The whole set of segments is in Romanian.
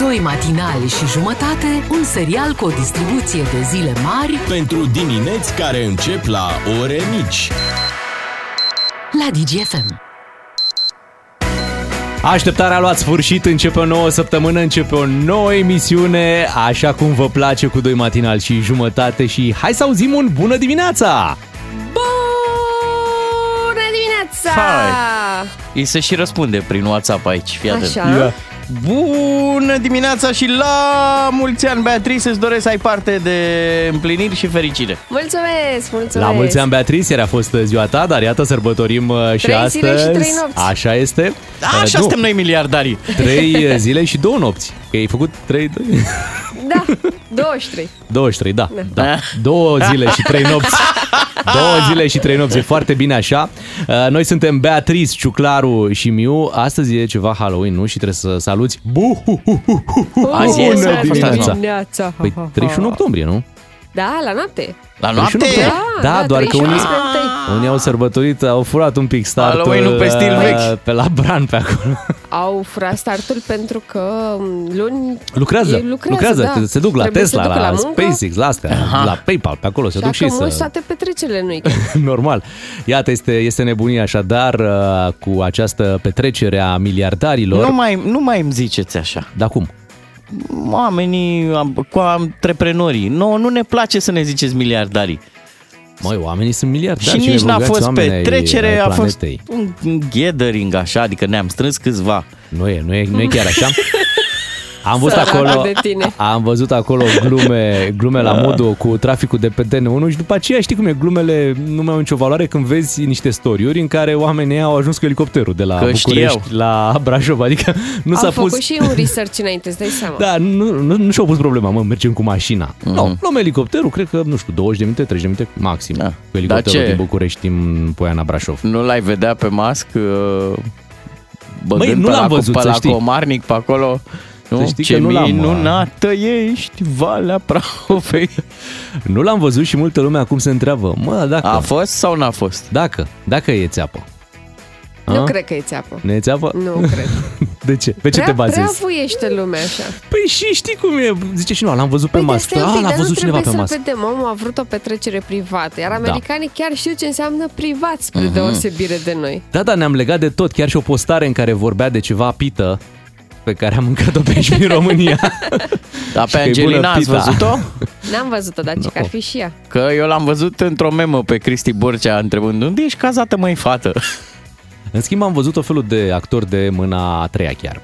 Doi matinali și jumătate, un serial cu o distribuție de zile mari Pentru dimineți care încep la ore mici. la DGFM. Așteptarea a luat sfârșit, începe o nouă săptămână, începe o nouă emisiune, așa cum vă place cu doi matinal și jumătate și hai să auzim un bună dimineața! Bună dimineața! Hai. Îi se și răspunde prin WhatsApp aici, fii atent. Așa. Ia. Bună dimineața și la mulți ani, Beatrice, îți doresc să ai parte de împliniri și fericire. Mulțumesc, mulțumesc! La mulți ani, Beatrice, era a fost ziua ta, dar iată, sărbătorim uh, și Trei astăzi. zile și trei nopți. Așa este. Da, Uh, așa nu, suntem noi miliardarii. Trei uh, zile și două nopți. Că ai făcut trei... Da, 23. 23, da. da. Da. Două zile și trei nopți. Două zile și trei nopți, e foarte bine așa. Uh, Noi suntem Beatrice, Ciuclaru și Miu. Astăzi e ceva Halloween, nu? Și trebuie să saluți. Bu! Azi e Bună sau a fost azi, dimineața! dimineața. Păi 31 octombrie, nu? Da, la noapte. La 31 noapte? octombrie. Da, doar că 31 unii- spre întâi. Unii au sărbătorit, au furat un pic startul Halloween-ul pe stil uh, vechi. Pe la Bran pe acolo. Au furat startul pentru că m, luni Lucrează, ei lucrează, da. se duc la Trebuie Tesla, să ducă la, la muncă. SpaceX, la astea, la PayPal, pe acolo se Și duc și dacă mulți să... toate petrecerile în weekend. Normal. Iată, este, este nebunie așadar uh, cu această petrecere a miliardarilor. Nu mai, nu mai îmi ziceți așa. Dar cum? Oamenii am- cu antreprenorii. Nu, nu ne place să ne ziceți miliardarii. Măi, oamenii sunt miliardari. și cei nici mai n-a bogați fost oameni ai- petrecere, ai a fost planetei. un un gathering așa, adică ne-am strâns câțiva. Nu e, nu e, nu e chiar așa. Am văzut Săracul acolo, de tine. am văzut acolo glume, glume la modul cu traficul de pe DN1 și după aceea știi cum e, glumele nu mai au nicio valoare când vezi niște storiuri în care oamenii au ajuns cu elicopterul de la Că București știau. la Brașov, adică nu s-a Au făcut pus... și un research înainte, îți dai seama. Da, nu, nu, nu și-au pus problema, mă, mergem cu mașina. Mhm. Nu, luăm elicopterul, cred că, nu știu, 20 de minute, 30 de minute maxim. Da. Cu elicopterul Dar ce? din București în Poiana Brașov. Nu l-ai vedea pe masc uh, băgând Măi, nu pe l-am la, văzut, pe să la știi. Comarnic pe acolo. Nu? Să știi Ce că nu l-am, uh, minunată ești, Valea Prahovei. Nu l-am văzut și multă lume acum se întreabă, mă, dacă, A fost sau n-a fost? dacă, dacă e țeapă. Nu A? cred că e țeapă. Nu e țeapă? Nu cred. De ce? Pe ce prea, te bazezi? Prea vuiește lumea așa. Păi și știi cum e, zice și nu, l-am văzut pe Păi, masă. stai un A, pic, l-a dar nu văzut cineva pe trebuie masă. să vedem. Omul a vrut o petrecere privată, iar Da. americanii chiar știu ce înseamnă privat spre Mhm. deosebire de noi. Da, da, ne-am legat de tot, chiar și o postare în care vorbea de ceva pită pe care am mâncat-o pe aici în România. Dar Și pe că e bună Angelina ați pita. văzut-o? N-am văzut-o, dar ce că ar fi și ea. Că eu l-am văzut într-o memă pe Cristi Borcea întrebând unde ești cazată, măi, fată? În schimb, am văzut o felul de actori de mâna a treia chiar.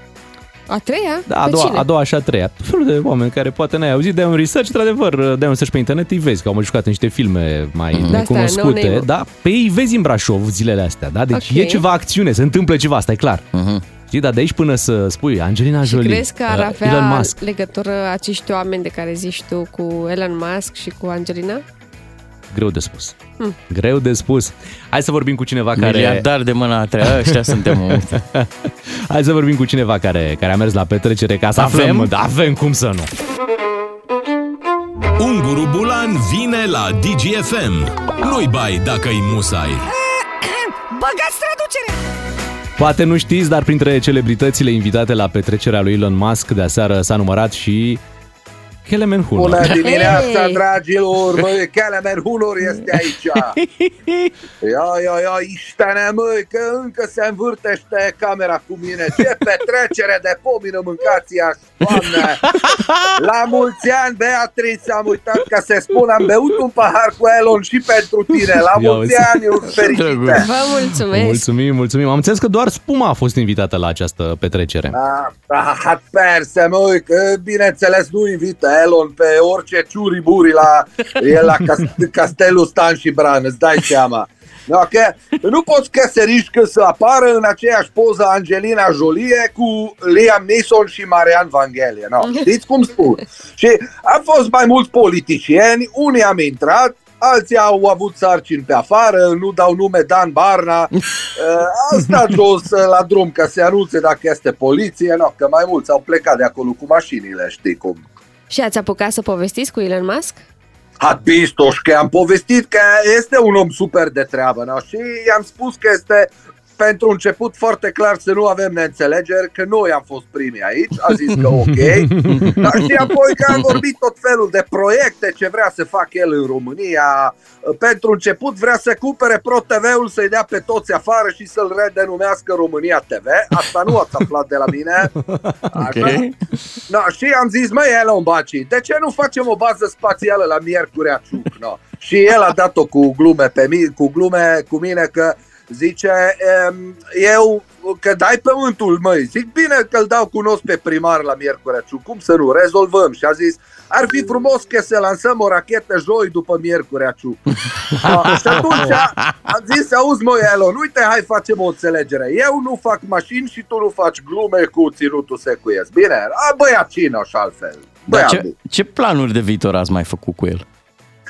A treia? Da, a Pe doua, cine? a doua și a treia. Tot felul de oameni care poate n-ai auzit, de un research, într-adevăr, de un search pe internet, îi vezi că au mai jucat în niște filme mai Da, astea, necunoscute, no-name-ul. da? Pe ei îi vezi în Brașov zilele astea, da? Deci Ok. e ceva acțiune, se întâmplă ceva, asta e clar. Știi, dar de aici până să spui Angelina Și Jolie, crezi că ar uh, avea Elon Musk, legătură acești oameni de care zici tu cu Elon Musk și cu Angelina? greu de spus. Hmm. Greu de spus. Hai să vorbim cu cineva care... Miliardar de mâna a treia, ăștia suntem. Hai să vorbim cu cineva care, care a mers la petrecere ca să Avem? aflăm. Da, avem cum să nu. Unguru Bulan vine la DGFM. Nu-i bai dacă-i musai. Băgați traducere! Poate nu știți, dar printre celebritățile invitate la petrecerea lui Elon Musk de aseară s-a numărat și Kelemen Hunor. Bună dimineața, Hei! dragilor! Măi, Kelemen Hunor este aici! Ia, ia, ia, Istene, măi, că încă se învârtește camera cu mine! Ce petrecere de pomină mâncați aș, doamne! La mulți ani, Beatrice, am uitat ca să spun, am beut un pahar cu Elon și pentru tine! La Ia mulți uzi. ani, fericite! Vă mulțumesc! Mulțumim, mulțumim. Am înțeles că doar Spuma a fost invitată la această petrecere. Ah, ah, perse, măi, că bineînțeles nu invită Elon pe orice ciuriburi la, e la cast- Castelul Stan și Bran, îți dai seama. No, că nu poți căsăriști că să apară în aceeași poză Angelina Jolie cu Liam Neeson și Marian Vanghelie. No, știți cum spun? Și am fost mai mulți politicieni, unii am intrat, alții au avut sarcini pe afară, nu dau nume Dan Barna, uh, au stat jos uh, la drum ca să anunțe dacă este poliție, no, că mai mulți au plecat de acolo cu mașinile, știi cum. Și ați apucat să povestiți cu Elon Musk? Hat pistoș, că am povestit că este un om super de treabă, no? și i-am spus că este pentru început foarte clar să nu avem neînțelegeri, că noi am fost primii aici, a zis că ok. Dar și apoi că am vorbit tot felul de proiecte ce vrea să facă el în România. Pentru început vrea să cumpere Pro TV-ul, să-i dea pe toți afară și să-l redenumească România TV. Asta nu ați aflat de la mine. Așa. Ok. Da, și am zis, măi, Elon Baci, de ce nu facem o bază spațială la Miercurea Ciuc? No. Și el a dat-o cu glume, pe mine, cu glume cu mine că zice, em, eu că dai pământul, măi, zic bine că îl dau cunosc pe primar la Miercurea Ciuc, cum să nu, rezolvăm. Și a zis, ar fi frumos că să lansăm o rachetă joi după Miercurea Ciuc. Ah, și atunci am zis, auzi măi Elon, uite, hai facem o înțelegere. Eu nu fac mașini și tu nu faci glume cu ținutul secuiesc. Bine? A, băiat cine și altfel. Dar Băiat ce, bun. ce planuri de viitor ați mai făcut cu el?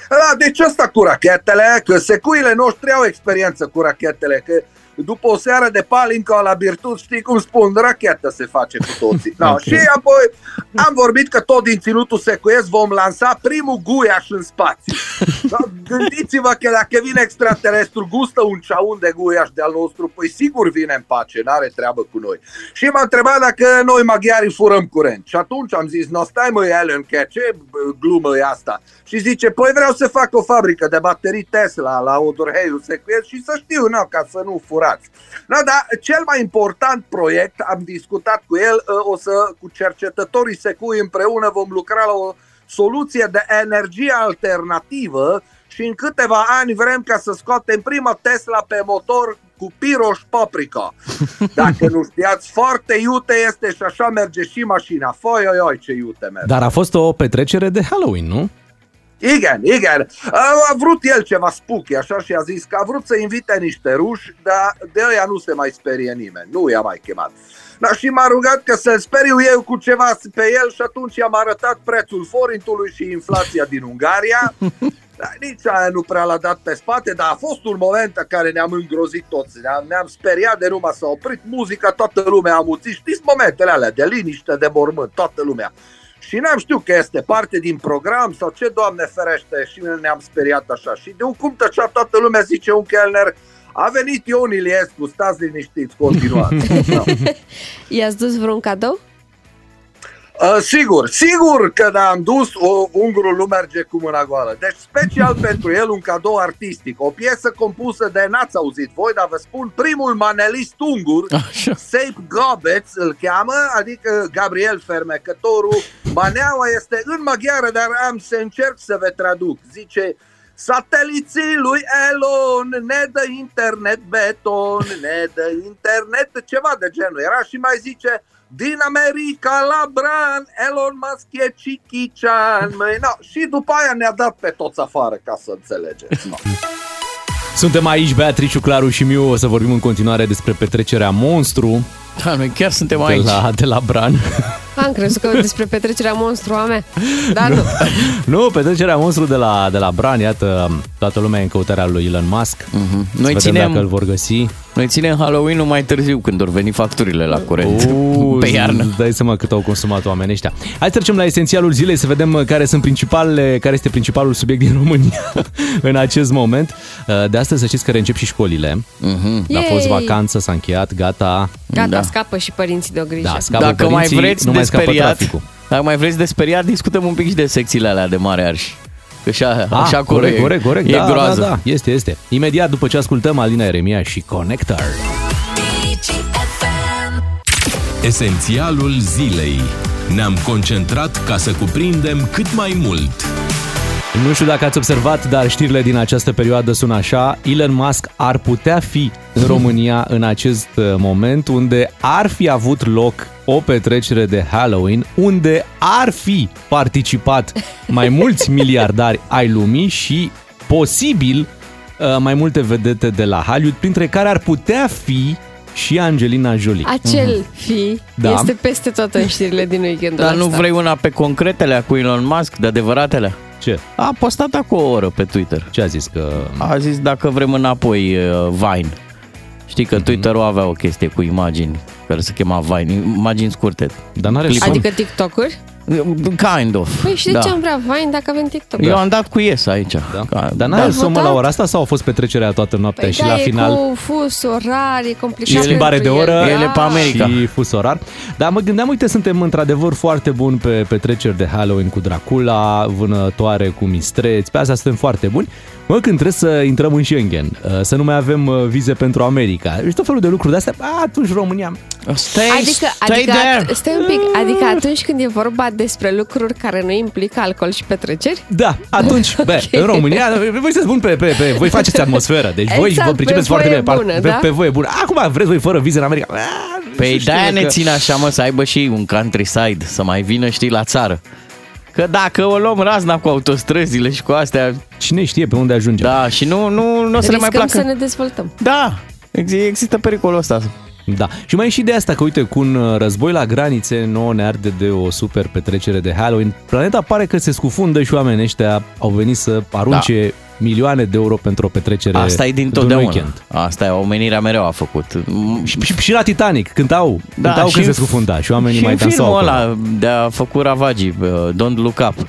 Da, deci asta cu rachetele, că secuile noștri au experiență cu rachetele, că după o seară de palincă la Birtut, știi cum spun, rachetă se face cu toții. Da, Ok. Și apoi am vorbit că tot din ținutul secuiesc vom lansa primul guiaș în spațiu. Da, gândiți-vă că dacă vine extraterestru, gustă un ceaun de guiaș de-al nostru, păi sigur vine în pace, n-are treabă cu noi. Și m-a întrebat dacă noi maghiarii furăm curent. Și atunci am zis, no stai mă, Ellen, că ce bă, glumă e asta? Și zice, păi vreau să fac o fabrică de baterii Tesla la Odorheiul Secuiesc și să știu, no, ca să nu furați. No, dar cel mai important proiect, am discutat cu el, ă, o să, cu cercetătorii Secui împreună vom lucra la o soluție de energie alternativă și în câteva ani vrem ca să scoatem prima Tesla pe motor cu piroș paprika. Dacă nu știați, foarte iute este și așa merge și mașina. Foi, oi, oi, ce iute merge. Dar a fost o petrecere de Halloween, nu? Igen, igen. A, a vrut el ceva spooky, așa, și a zis că a vrut să invite niște ruși, dar de ăia nu se mai sperie nimeni. Nu i-a mai chemat. Da, și m-a rugat că să-l speriu eu cu ceva pe el și atunci i-am arătat prețul forintului și inflația din Ungaria. Da, nici aia nu prea l-a dat pe spate, dar a fost un moment în care ne-am îngrozit toți. Ne-am, ne-am speriat de numai s-a oprit muzica, toată lumea a muțit. Știți momentele alea de liniște, de mormânt, toată lumea. Și n-am știut că este parte din program sau ce, Doamne ferește, și ne-am speriat așa. Și de un cum tăcea toată lumea, zice un chelner, a venit Ion Iliescu, stați liniștiți, continuați. Da. I-ați dus vreun cadou? Uh, sigur, sigur că am dus o, ungurul nu merge cu mâna goală. Deci special pentru el un cadou artistic, o piesă compusă de, n-ați auzit voi, dar vă spun, primul manelist ungur, Așa. Seip Gobeț îl cheamă, adică Gabriel Fermecătorul. Maneaua este în maghiară, dar am să încerc să vă traduc. Zice, Sateliții lui Elon ne dă internet beton, ne dă internet, ceva de genul. Era și mai zice, din America la Bran, Elon Musk e Chichichan. Măi, no. Și după aia ne-a dat pe toți afară, ca să înțelegeți. No. Suntem aici, Beatriciu, Claru și Miu. O să vorbim în continuare despre petrecerea Monstru Da, noi chiar suntem de aici. la, de la Bran. Am crezut că despre petrecerea monstru a mea. Dar nu. nu, petrecerea Monstru de la, de la Bran. Iată, toată lumea e în căutarea lui Elon Musk. Mhm. Să Noi vedem ținem, dacă îl vor găsi. noi ținem Halloween-ul mai târziu, când vor veni facturile la curent. Uh, pe iarnă. îți Dai seama cât au consumat oamenii ăștia. Hai să trecem la esențialul zilei să vedem care sunt principalele, care este principalul subiect din România în acest moment. Uh, De astăzi să știți că reîncep și școlile. Mhm. A fost Yay! vacanță, s-a încheiat, gata. Gata, Da. scapă și părinții de o grijă. Da, scapă Dacă mai părinții, vreți nu de mai scapă speriat, traficul. dacă mai vreți de speriat, discutăm un pic și de secțiile alea de mare arș. Că așa, Ah, așa acolo corect, e, corect, corect. e da, groază. da, da, este, este. Imediat după ce ascultăm Alina Eremia și Connector. Esențialul zilei. Ne-am concentrat ca să cuprindem cât mai mult. Nu știu dacă ați observat, dar știrile din această perioadă sunt așa. Elon Musk ar putea fi în România în acest uh, moment unde ar fi avut loc o petrecere de Halloween, unde ar fi participat mai mulți miliardari ai lumii și posibil uh, mai multe vedete de la Hollywood, printre care ar putea fi și Angelina Jolie. Acel fi Da. este peste tot în știrile din weekendul Dar nu ăsta. vrei una pe concretele cu Elon Musk, de adevăratele? Ce? A postat acum o oră pe Twitter. Ce a zis? Că... A zis dacă vrem înapoi uh, Vine. Știi Mhm. că Twitter-ul avea o chestie cu imagini care se chema Vine, imagini scurte. Dar n-are Clip. son. Adică TikTok-uri? Kind of. Păi și de da. ce am vrea Vine dacă avem TikTok? Eu am dat cu yes aici. Da. Ca- Dar n-ai Da. da. somn la Votat? ora asta sau a fost petrecerea toată noaptea Păi și da, la e final cu fus orar, e complicat și schimbare de pentru oră el. Ele pe Da. America. și fus orar. Dar mă gândeam, uite, suntem într-adevăr foarte buni pe petreceri de Halloween cu Dracula, vânătoare cu mistreți, pe asta suntem foarte buni. Mă, când trebuie să intrăm în Schengen, uh, să nu mai avem uh, vize pentru America, și tot felul de lucruri de astea, a, atunci România... Stay, Adică, stay adică, there. stai un pic, adică atunci când e vorba despre lucruri care nu implică alcool și petreceri? Da, atunci, bă, în România, voi sunteți buni pe, pe, pe, voi faceți atmosferă, deci voi Exact, vă pricepeți pe foarte voie bine, par- bună, pe, da? pe voie bună. Acum vreți voi fără vize în America? A, nu Păi știu de-aia ne că- țin așa, mă, să aibă și un countryside, să mai vină, știi, la țară. Că dacă o luăm razna cu autostrăzile și cu astea, Cine știe pe unde ajungem? da, și nu, nu, nu o să le mai Riscăm placă. să ne dezvoltăm. Da, ex- există pericolul ăsta. Da. Și mai e și de asta că, uite, cu un uh, război la granițe, nouă ne arde de o super petrecere de Halloween. Planeta pare că se scufundă și oamenii ăștia au venit să arunce da. Milioane de euro pentru o petrecere Asta e din de un totdeauna. weekend. Asta e, omenirea mereu a făcut. Și, și, și la Titanic, cântau, da, cântau când în- se scufunda și oamenii și mai în dansau filmul acolo. ăla de a făcut ravagii, uh, Don't Look Up.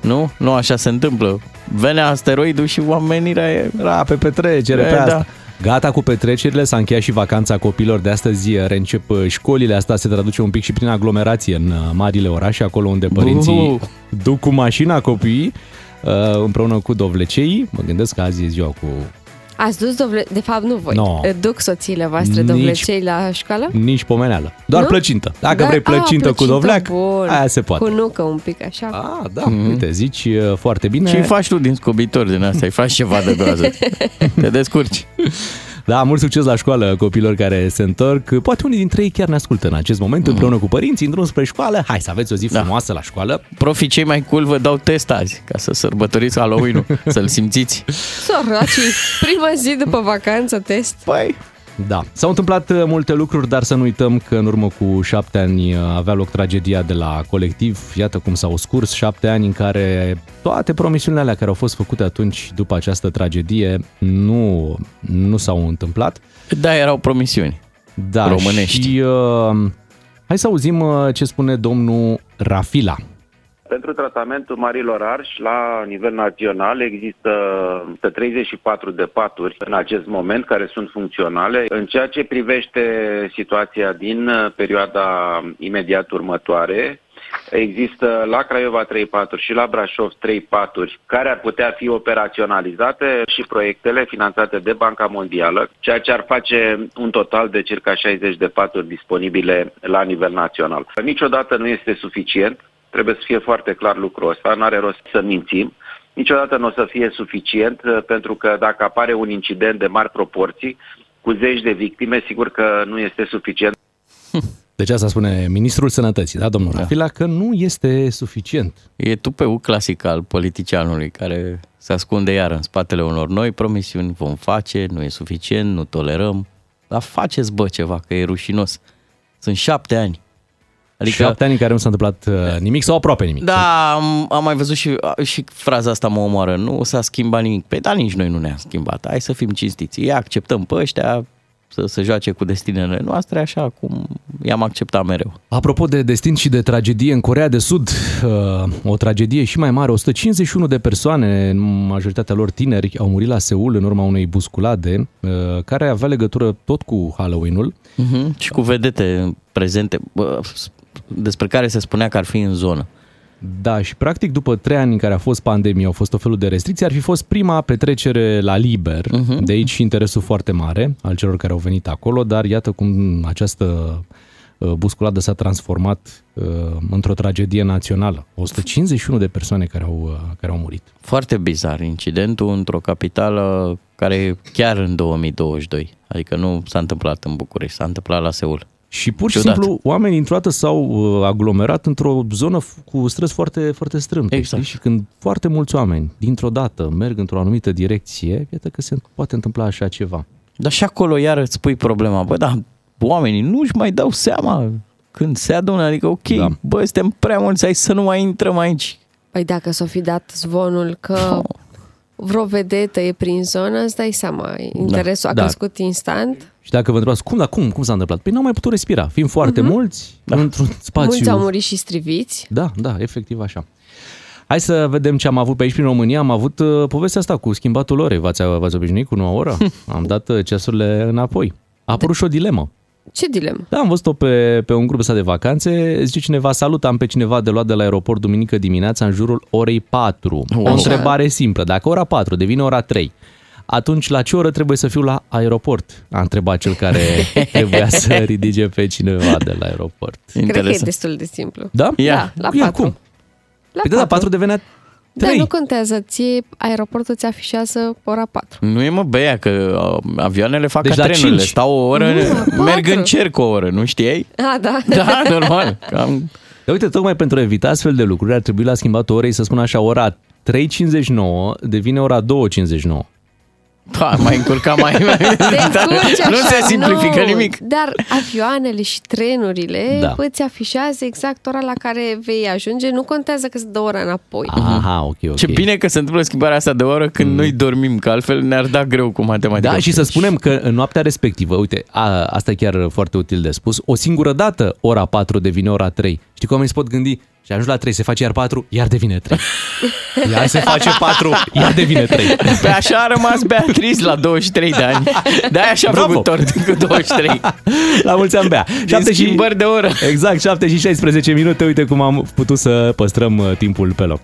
Nu? Nu așa se întâmplă. Venea asteroidul și omenirea e... Era pe petrecere, E, pe asta. da. Gata cu petrecerile, s-a încheiat și vacanța copilor de astăzi, reîncep uh, școlile, asta se traduce un pic și prin aglomerație în uh, marile orașe, acolo unde părinții Buhu. duc cu mașina copiii uh, împreună cu dovlecei. Mă gândesc că azi e ziua cu Ați dus dovle... De fapt, nu voi. No. Duc soțiile voastre Nici- dovlecei la școală? nici pomeneală. Doar Nu? plăcintă. Dacă Da? vrei plăcintă A, cu dovleac, bun. aia se poate. Cu nucă un pic, așa. Ah, da, mm-hmm. uite, zici uh, foarte bine. Și faci tu din scobitori din asta, îi faci ceva de groază. Te descurci. Da, mult succes la școală copilor care se întorc. Poate unii dintre ei chiar ne ascultă în acest moment împreună cu părinții, în drum spre școală. Hai să aveți o zi Da. frumoasă la școală. Profii cei mai cool vă dau test azi, ca să sărbătoriți Halloween-ul, să-l simțiți. Săracii, prima zi după vacanță, test. Păi, Da, s-au întâmplat uh, multe lucruri, dar să nu uităm că în urmă cu șapte ani uh, avea loc tragedia de la colectiv. Iată cum s-au scurs șapte ani în care toate promisiunile alea care au fost făcute atunci după această tragedie nu, nu s-au întâmplat. da, erau promisiuni. Da, Românești. Și uh, hai să auzim uh, ce spune domnul Rafila. Pentru tratamentul marilor arși, la nivel național, există 34 de paturi în acest moment care sunt funcționale. În ceea ce privește situația din uh, perioada imediat următoare, Există la Craiova 3 paturi și la Brașov 3 paturi care ar putea fi operaționalizate și proiectele finanțate de Banca Mondială, ceea ce ar face un total de circa 60 de paturi disponibile la nivel național. Niciodată nu este suficient, trebuie să fie foarte clar lucrul ăsta, nu are rost să mințim. Niciodată nu o să fie suficient, uh, pentru că dacă apare un incident de mari proporții, cu zeci de victime, sigur că nu este suficient. Deci asta spune Ministrul Sănătății, da, domnul Rafila, că nu este suficient. E tupeu clasic al politicianului care se ascunde iar în spatele unor noi promisiuni, vom face, nu e suficient, nu tolerăm. Dar faceți, bă, ceva, că e rușinos. Sunt șapte ani. Adică... Șapte ani în care nu s-a întâmplat uh, nimic sau aproape nimic. Da, am, am mai văzut și, și fraza asta mă omoară. Nu s-a schimbat nimic. Pe dar nici noi nu ne-am schimbat. Hai să fim cinstiți. Ia acceptăm pe ăștia să se joace cu destinele noastre așa cum i-am acceptat mereu. Apropo de destin și de tragedie, în Corea de Sud, uh, o tragedie și mai mare, 151 de persoane, în majoritatea lor tineri, au murit la Seul în urma unei busculade uh, care avea legătură tot cu Halloween-ul. Uh-huh. Și cu vedete prezente, bă, despre care se spunea că ar fi în zonă. Da, și practic după trei ani în care a fost pandemie, au fost o felul de restricții, ar fi fost prima petrecere la liber, uh-huh. de aici și interesul foarte mare al celor care au venit acolo, dar iată cum această uh, busculadă s-a transformat uh, într-o tragedie națională. 151 de persoane care au, uh, care au murit. Foarte bizar incidentul într-o capitală care e chiar în 2022. Adică nu s-a întâmplat în București, s-a întâmplat la Seul. Și pur și Ciudat. simplu oamenii într-o dată s-au uh, aglomerat într-o zonă f- cu străzi foarte, foarte strâmte. Exact. Știi? Și când foarte mulți oameni dintr-o dată merg într-o anumită direcție, iată că se poate întâmpla așa ceva. Dar și acolo iar îți pui problema. Bă, da, oamenii nu-și mai dau seama când se adună. Adică, ok, Da. da. bă, suntem prea mulți, hai să nu mai intrăm aici. Păi dacă s-o fi dat zvonul că Oh. Vreo vedetă e prin zonă, îți dai seama, interesul a Da. crescut instant. Și dacă vă întrebați, cum, da, cum, cum s-a întâmplat? Păi n-au mai putut respira. Fiind foarte mulți, într-un spațiu... Mhm. Mulți au murit și striviți. Da, da, efectiv așa. Hai să vedem ce am avut pe aici prin România. Am avut uh, povestea asta cu schimbatul orei. V-ați, v-ați obișnuit cu 9 oră? am dat uh, ceasurile înapoi. A apărut și o dilemă. Ce dilemă? Da, am văzut-o pe, pe un grup ăsta de vacanțe. Zice cineva, salut, am pe cineva de luat de la aeroport duminică dimineața în jurul orei 4. O Wow. întrebare simplă. Dacă ora 4 devine ora 3, atunci la ce oră trebuie să fiu la aeroport? A întrebat cel care trebuia să ridice pe cineva de la aeroport. Cred că e Interesant. destul de simplu. Da? Ia. Da, la Ia, patru. cum? La Păi da, la 4 devenea Da, 3. nu contează. Ție aeroportul ți afișează ora 4. Nu e mă băia că uh, avioanele fac Deci ca la trenurile, cinci. stau o oră, Nu, merg patru. în cerc o oră, nu știai? Ah, da. Da, normal. Cam... Dar uite, tocmai pentru a evita astfel de lucruri ar trebui la schimbat orei, să spun așa, ora 3.59 devine ora 2.59. Da, mai încurca mai... Te încurci nu așa, se simplifică nu. nimic. Dar avioanele și trenurile Da. da. îți afișează exact ora la care vei ajunge. Nu contează că sunt două ore înapoi. Aha, ok, ok. Ce bine că se întâmplă schimbarea asta de oră când noi dormim, că altfel ne-ar da greu cu matematica. Da, și să spunem că în noaptea respectivă, uite, a, asta e chiar foarte util de spus, o singură dată ora 4 devine ora 3. Știi cum oamenii se pot gândi? Și ajungi la 3, se face iar 4, iar devine 3. Iar se face 4, iar devine 3. Pe așa a rămas Beatrice la 23 de ani. De-aia și-a Bravo! făcut tort cu 23. La mulți ani, Bea. Din schimbări de oră. Exact, 7 și 16 minute. Uite cum am putut să păstrăm uh, timpul pe loc.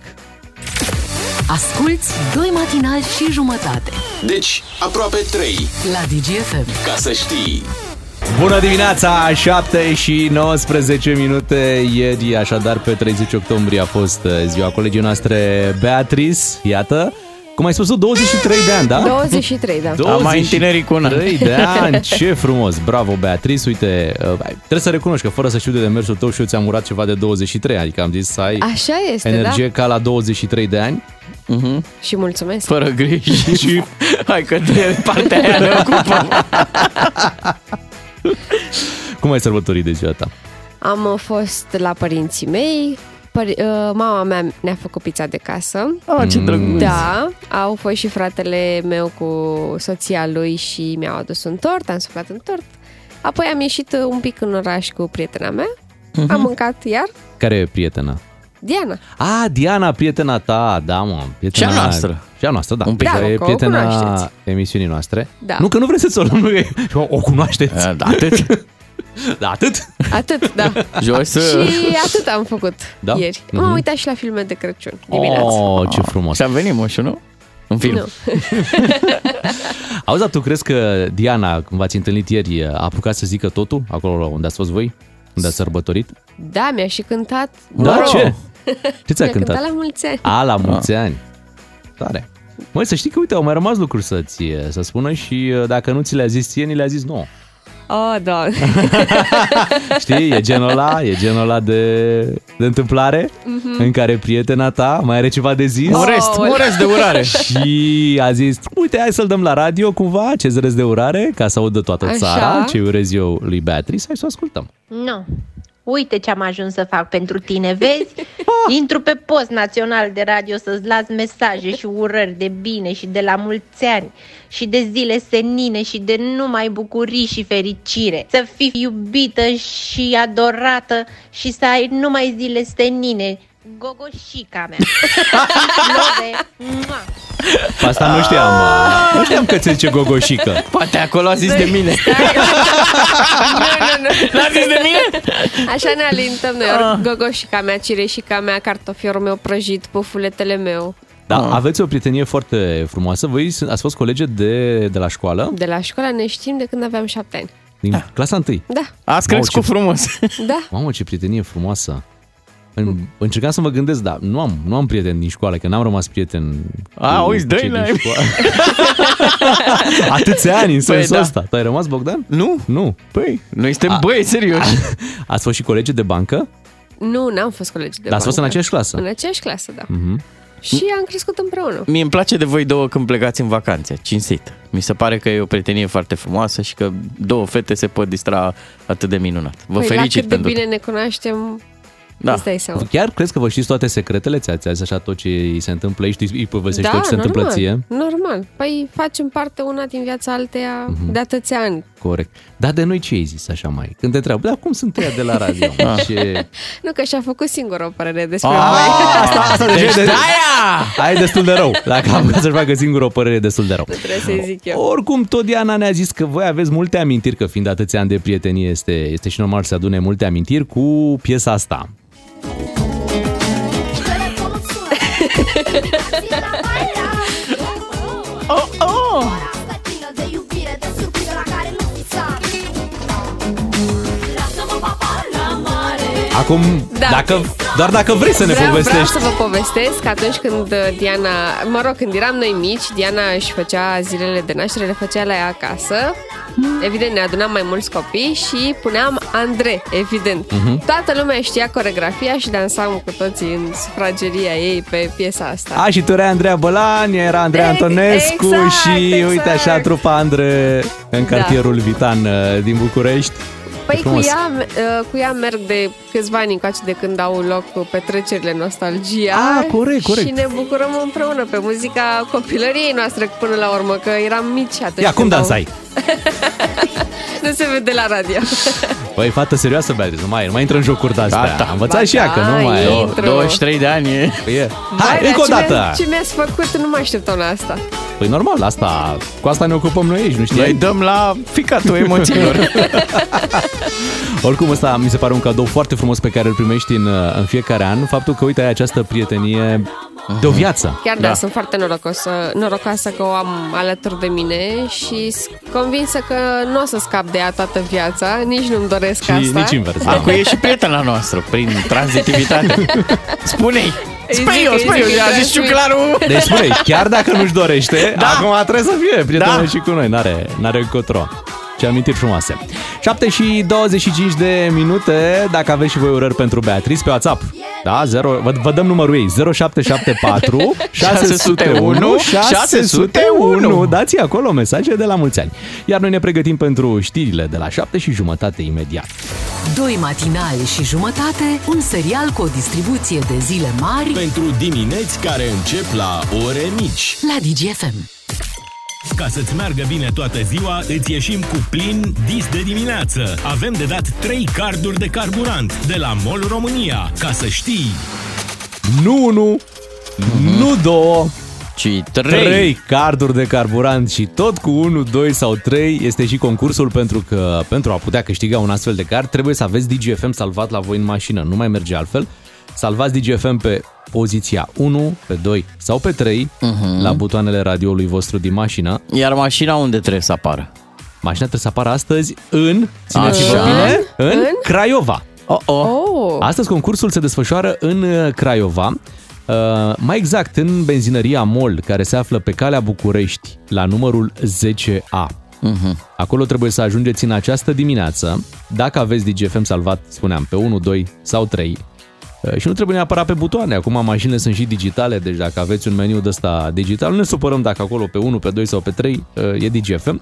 Asculți doi matinali și jumătate Deci, aproape 3. la DGFM. Ca să știi. Bună dimineața, 7 și 19 minute. Ieri, așadar, pe 30 octombrie a fost uh, ziua colegii noastre Beatrice. Iată, cum ai spus tu, 23 de ani, da? 23, da. Am mai întinerit cu un an. 3 de ani, ce frumos, bravo Beatrice, uite, uh, trebuie să recunoști că fără să știu de demersul tău și eu ți-am urat ceva de 23, adică am zis să ai Așa este, energie ca la 23 de ani. Mhm. da? Și mulțumesc. Fără griji. și hai că de partea aia ne ocupăm. Cum ai sărbătorit de ziua ta? Am uh, fost la părinții mei. Păr- uh, mama mea ne-a făcut pizza de casă. Ah, ce drăguț. Da, au fost și fratele meu cu soția lui și mi-au adus un tort, am suflat un tort. Apoi am ieșit uh, un pic în oraș cu prietena mea. Mhm. Am mâncat iar Care e prietena? Diana. Ah, Diana, prietena ta, da, mă. Prietena... Și a noastră. Și a noastră, da. Un pic. Că Da, e că o prietena cunoașteți. emisiunii noastre. Da. Nu, că nu vreți să o luăm, nu e. O, o cunoașteți. Da, atât. Da, atât. Atât, da. Jos să... și atât am făcut Da? ieri. Mhm. M-am uitat și la filme de Crăciun dimineața. Oh, ce frumos. Și am venit, moșu, nu? În film. Nu. Auzi, dar tu crezi că Diana, când v-ați întâlnit ieri, a apucat să zică totul, acolo unde ați fost voi? Unde ați sărbătorit? Da, mi-a și cântat. Da, mă rog, ce? Ce ți-a Mi-a cântat? cântat la mulți ani. A, la mulți ani. Tare. Măi, să știi că, uite, au mai rămas lucruri să-ți să spună și uh, dacă nu ți le-a zis ție, ni le-a zis nouă. Oh, da. Știi, e genul ăla, e genul ăla de, de întâmplare în care prietena ta mai are ceva de zis Un rest, un Aoleu. rest de urare. și a zis, uite, hai să-l dăm la radio cumva, ce rest de urare, ca să audă toată Așa. țara, ce urez eu lui Beatrice, hai să o ascultăm. Nu. Uite ce am ajuns să fac pentru tine, vezi? Intru pe post național de radio să-ți las mesaje și urări de bine și de la mulți ani și de zile senine și de numai bucurii și fericire. Să fii iubită și adorată și să ai numai zile senine. Gogoșica mea. Love. Mua. Asta nu știam, mă. nu știam că ți zice gogoșică. Poate acolo a zis de mine. nu, nu, nu. N-a zis de mine? Așa ne alintăm noi. Ah. Gogoșica mea, cireșica mea, cartofiorul meu prăjit, pufuletele meu. Da, Ah. aveți o prietenie foarte frumoasă. Voi sunt- ați fost colege de, de la școală, De la școală ne știm de când aveam șapte ani. din clasa întâi. Da, Ați crescut ce- frumos. da. Mamă, ce prietenie frumoasă. În, încercam să mă gândesc, dar nu am, nu am prieteni din școală, că n-am rămas prieten A, cu- uiți, cu dă-i cei din la- școală. Atâția ani în Păi sensul da. ăsta. Tu ai rămas, Bogdan? Nu? Nu. Păi, noi suntem băieți, serios. Ați fost și colegi de bancă? Nu, n-am fost colegi de Dar ați fost în bancă. aceeași clasă? În aceeași clasă, da. Mhm. Și am crescut împreună. Mie îmi place de voi două când plecați în vacanțe, cinstit. Mi se pare că e o prietenie foarte frumoasă și că două fete se pot distra atât de minunat. Vă păi la felicit cât de pentru bine ne cunoaștem, Da. Îți dai seama. Chiar crezi că vă știți toate secretele? Ți-ați azi așa tot ce îi se întâmplă aici? Îi povestești tot ce se întâmplă normal, ție? normal. Păi facem parte una din viața alteia Mhm. de atâția ani. Corect. Dar de noi ce ai zis așa mai? Când te întreabă, dar cum sunt ăia de la radio? Ah. Ce... Nu că și-a făcut singur o părere despre Ah, voi. asta, asta deja Deci e de... de-aia! Ai destul de rău. Dacă am să-și facă singur o părere destul de rău. Trebuie să-i zic eu. Oricum, tot Diana ne-a zis că voi aveți multe amintiri, că fiind atâția ani de prietenie, este, este și normal să se adune multe amintiri cu piesa asta. Oh, oh! Acum, Da. dacă, doar dacă vrei să ne vreau, povestești. Vreau să vă povestesc că atunci când uh, Diana, mă rog, când eram noi mici, Diana își făcea zilele de naștere, le făcea la ea acasă. Evident, ne adunam mai mulți copii și puneam Andre, evident. Mhm. Toată lumea știa coregrafia și dansam cu toții în sufrageria ei pe piesa asta. A, și tu erai Andreea Bălan, era Andreea Ex- Antonescu exact, și exact. uite așa trupa Andre în Da. cartierul Vitan uh, din București. Păi cu frumos. ea, uh, cu ea merg de câțiva ani încoace de când au loc petrecerile Nostalgia Ah, corect, corect. Și ne bucurăm împreună pe muzica copilăriei noastre până la urmă Că eram mici atunci Ia, cum când au- dansai? Nu se vede la radio Păi, fată serioasă, Beatrice, nu mai, nu mai intră în jocuri de-astea. Gata. Am învățat Ba și ea că da, nu mai... e. Do- Intru. 23 de ani e. E. Vai, Hai, dar încă o ce mi-a- dată! Ce mi-ați făcut, nu mă așteptam la asta Păi normal, asta, cu asta ne ocupăm noi aici, nu știi? Noi dăm la ficatul emoțiilor. Oricum, ăsta mi se pare un cadou foarte frumos pe care îl primești în, în fiecare an. Faptul că, uite, ai această prietenie de o viață. Chiar da, Da. sunt foarte norocosă, norocoasă că o am alături de mine Și sunt convinsă că nu o să scap de ea toată viața Nici nu-mi doresc Și asta nici invers. da. Acum e și prietena noastră, prin tranzitivitate. Spune-i! Îi Spune zic, eu, îi spune eu, zic, a îi zis zic. ciuclarul! Deci spune chiar dacă nu-și dorește, Da. acum trebuie să fie prietenă Da. și cu noi, n-are, n-are încotro. Ce amintiri frumoase. 7 și 25 de minute, dacă aveți și voi urări pentru Beatrice pe WhatsApp. Da, 0, vă, vă dăm numărul ei, 0774 601 601. Dați acolo mesaje de la mulți ani. Iar noi ne pregătim pentru știrile de la 7 și jumătate imediat. Doi matinali și jumătate, un serial cu o distribuție de zile mari Pentru dimineți care încep la ore mici. la DGFM. Ca să-ți meargă bine toată ziua, îți ieșim cu plin dis de dimineață. Avem de dat 3 carduri de carburant de la MOL România. Ca să știi, Nu unu, nu două, Ci 3 trei. carduri de carburant și tot cu 1, 2 sau 3 este și concursul pentru că pentru a putea câștiga un astfel de card trebuie să aveți DGFM salvat la voi în mașină. Nu mai merge altfel. Salvați DGFM pe poziția 1, pe 2 sau pe 3 uh-huh. la butoanele radioului vostru din mașină. Iar mașina unde trebuie să apară? Mașina trebuie să apară astăzi în, țineți-vă Așa. bine, în, În? Craiova. Oh, oh. Oh, Astăzi concursul se desfășoară în uh, Craiova, uh, mai exact în benzinăria MOL, care se află pe calea București, la numărul 10A. Mhm. Acolo trebuie să ajungeți în această dimineață, dacă aveți DGFM salvat, spuneam, pe 1, 2 sau 3. Uh, Și nu trebuie neapărat pe butoane, acum mașinile sunt și digitale, deci dacă aveți un meniu de ăsta digital, nu ne supărăm dacă acolo pe 1, pe 2 sau pe 3 uh, e DGFM.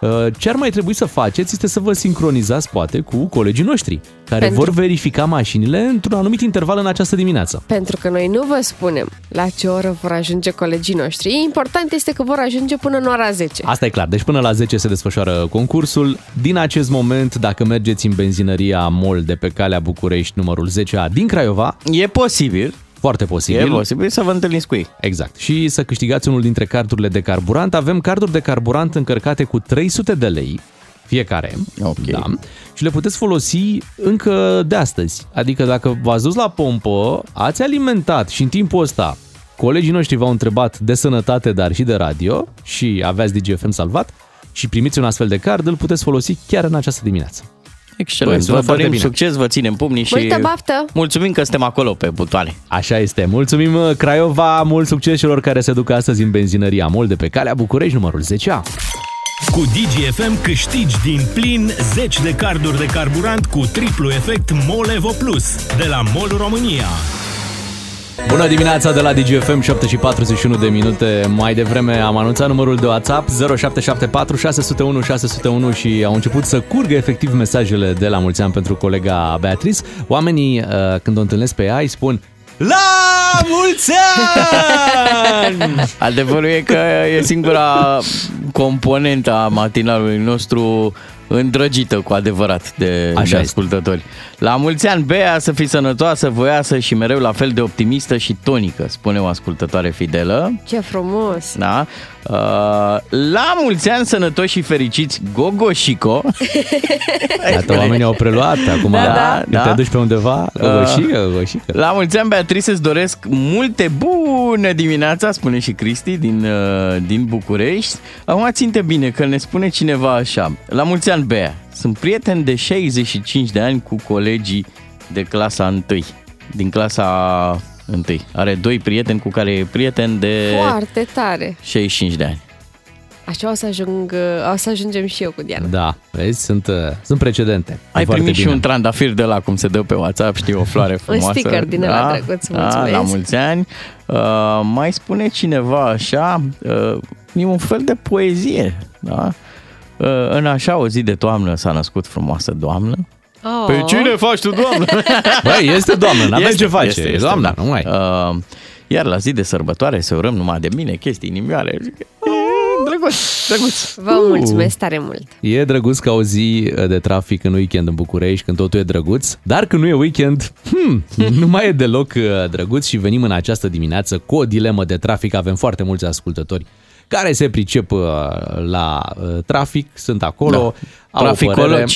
Uh, Ce ar mai trebui să faceți este să vă sincronizați poate cu colegii noștri, care Pentru- vor verifica mașinile într-un anumit interval în această dimineață. pentru că noi nu vă spunem la ce oră vor ajunge colegii noștri Important este că vor ajunge până în ora 10 Asta e clar, deci până la 10 se desfășoară concursul. Din acest moment, dacă mergeți în benzinăria MOL de pe calea București, numărul 10A din Craiova, E posibil, foarte e posibil. posibil să vă întâlniți cu ei. Exact. Și să câștigați unul dintre cardurile de carburant. Avem carduri de carburant încărcate cu 300 de lei fiecare. Ok. Da. Și le puteți folosi încă de astăzi. Adică dacă v-ați dus la pompă, ați alimentat și în timpul ăsta colegii noștri v-au întrebat de sănătate, dar și de radio și aveați DGFM salvat și primiți un astfel de card, îl puteți folosi chiar în această dimineață. Excelent, Băi, sună vă foarte dorim bine. succes, vă ținem pumnii și Multă baftă! mulțumim că suntem acolo pe butoane. Așa este. Mulțumim Craiova, mult succes celor care se duc astăzi în benzinăria MOL de pe calea București, numărul 10A. cu DGFM câștigi din plin 10 de carduri de carburant cu triplu efect MOL Evo Plus de la MOL România. Bună dimineața de la DGFM, 7 și 41 de minute. Mai devreme am anunțat numărul de WhatsApp 0774 601 601 și au început să curgă efectiv mesajele de la mulți ani pentru colega Beatrice. Oamenii, uh, când o întâlnesc pe ea, îi spun la mulți ani! Adevărul e că e singura componentă a matinalului nostru îndrăgită cu adevărat de, Așa de este. Ascultători. La mulți ani, Bea, să fii sănătoasă, voioasă și mereu la fel de optimistă și tonică, spune o ascultătoare fidelă. Ce frumos! Da? Uh, la mulți ani sănătoși și fericiți, Gogoșico. Iată, oamenii au preluat acum. Da, da, Când da. te duci pe undeva, gogoșică, gogoșică. La mulți ani, Beatrice, îți doresc multe bune dimineața, spune și Cristi din, uh, din București. Acum ținte bine că ne spune cineva așa. La mulți ani, Bea, sunt prieten de 65 de ani cu colegii de clasa 1, din clasa 1. Are doi prieteni cu care e prieten de Foarte tare! 65 de ani. Așa o să, ajung, o să ajungem și eu cu Diana. Da, vezi, sunt, uh, sunt precedente. Ai Foarte primit și bine. un trandafir de la cum se dă pe WhatsApp, știi, o floare frumoasă. sticker din ăla drăguț, da, mulțumesc. la mulți ani. Uh, mai spune cineva așa, uh, e un fel de poezie, da? Uh, în așa o zi de toamnă s-a născut frumoasă doamnă. Oh. Pe cine faci tu, doamnă? Băi, este doamnă, n-avem Este, ce face. este, este, doamna, da. nu mai. Uh, iar la zi de sărbătoare se urăm numai de bine, chestii inimioare. Zic, e, Drăguț, drăguț. Vă mulțumesc tare mult! E drăguț ca o zi uh, de trafic în weekend în București, când totul e drăguț, dar când nu e weekend, hmm, nu mai e deloc uh, drăguț și venim în această dimineață cu o dilemă de trafic. Avem foarte mulți ascultători care se pricep uh, la uh, trafic, sunt acolo, Da. au o Traficologi. părere.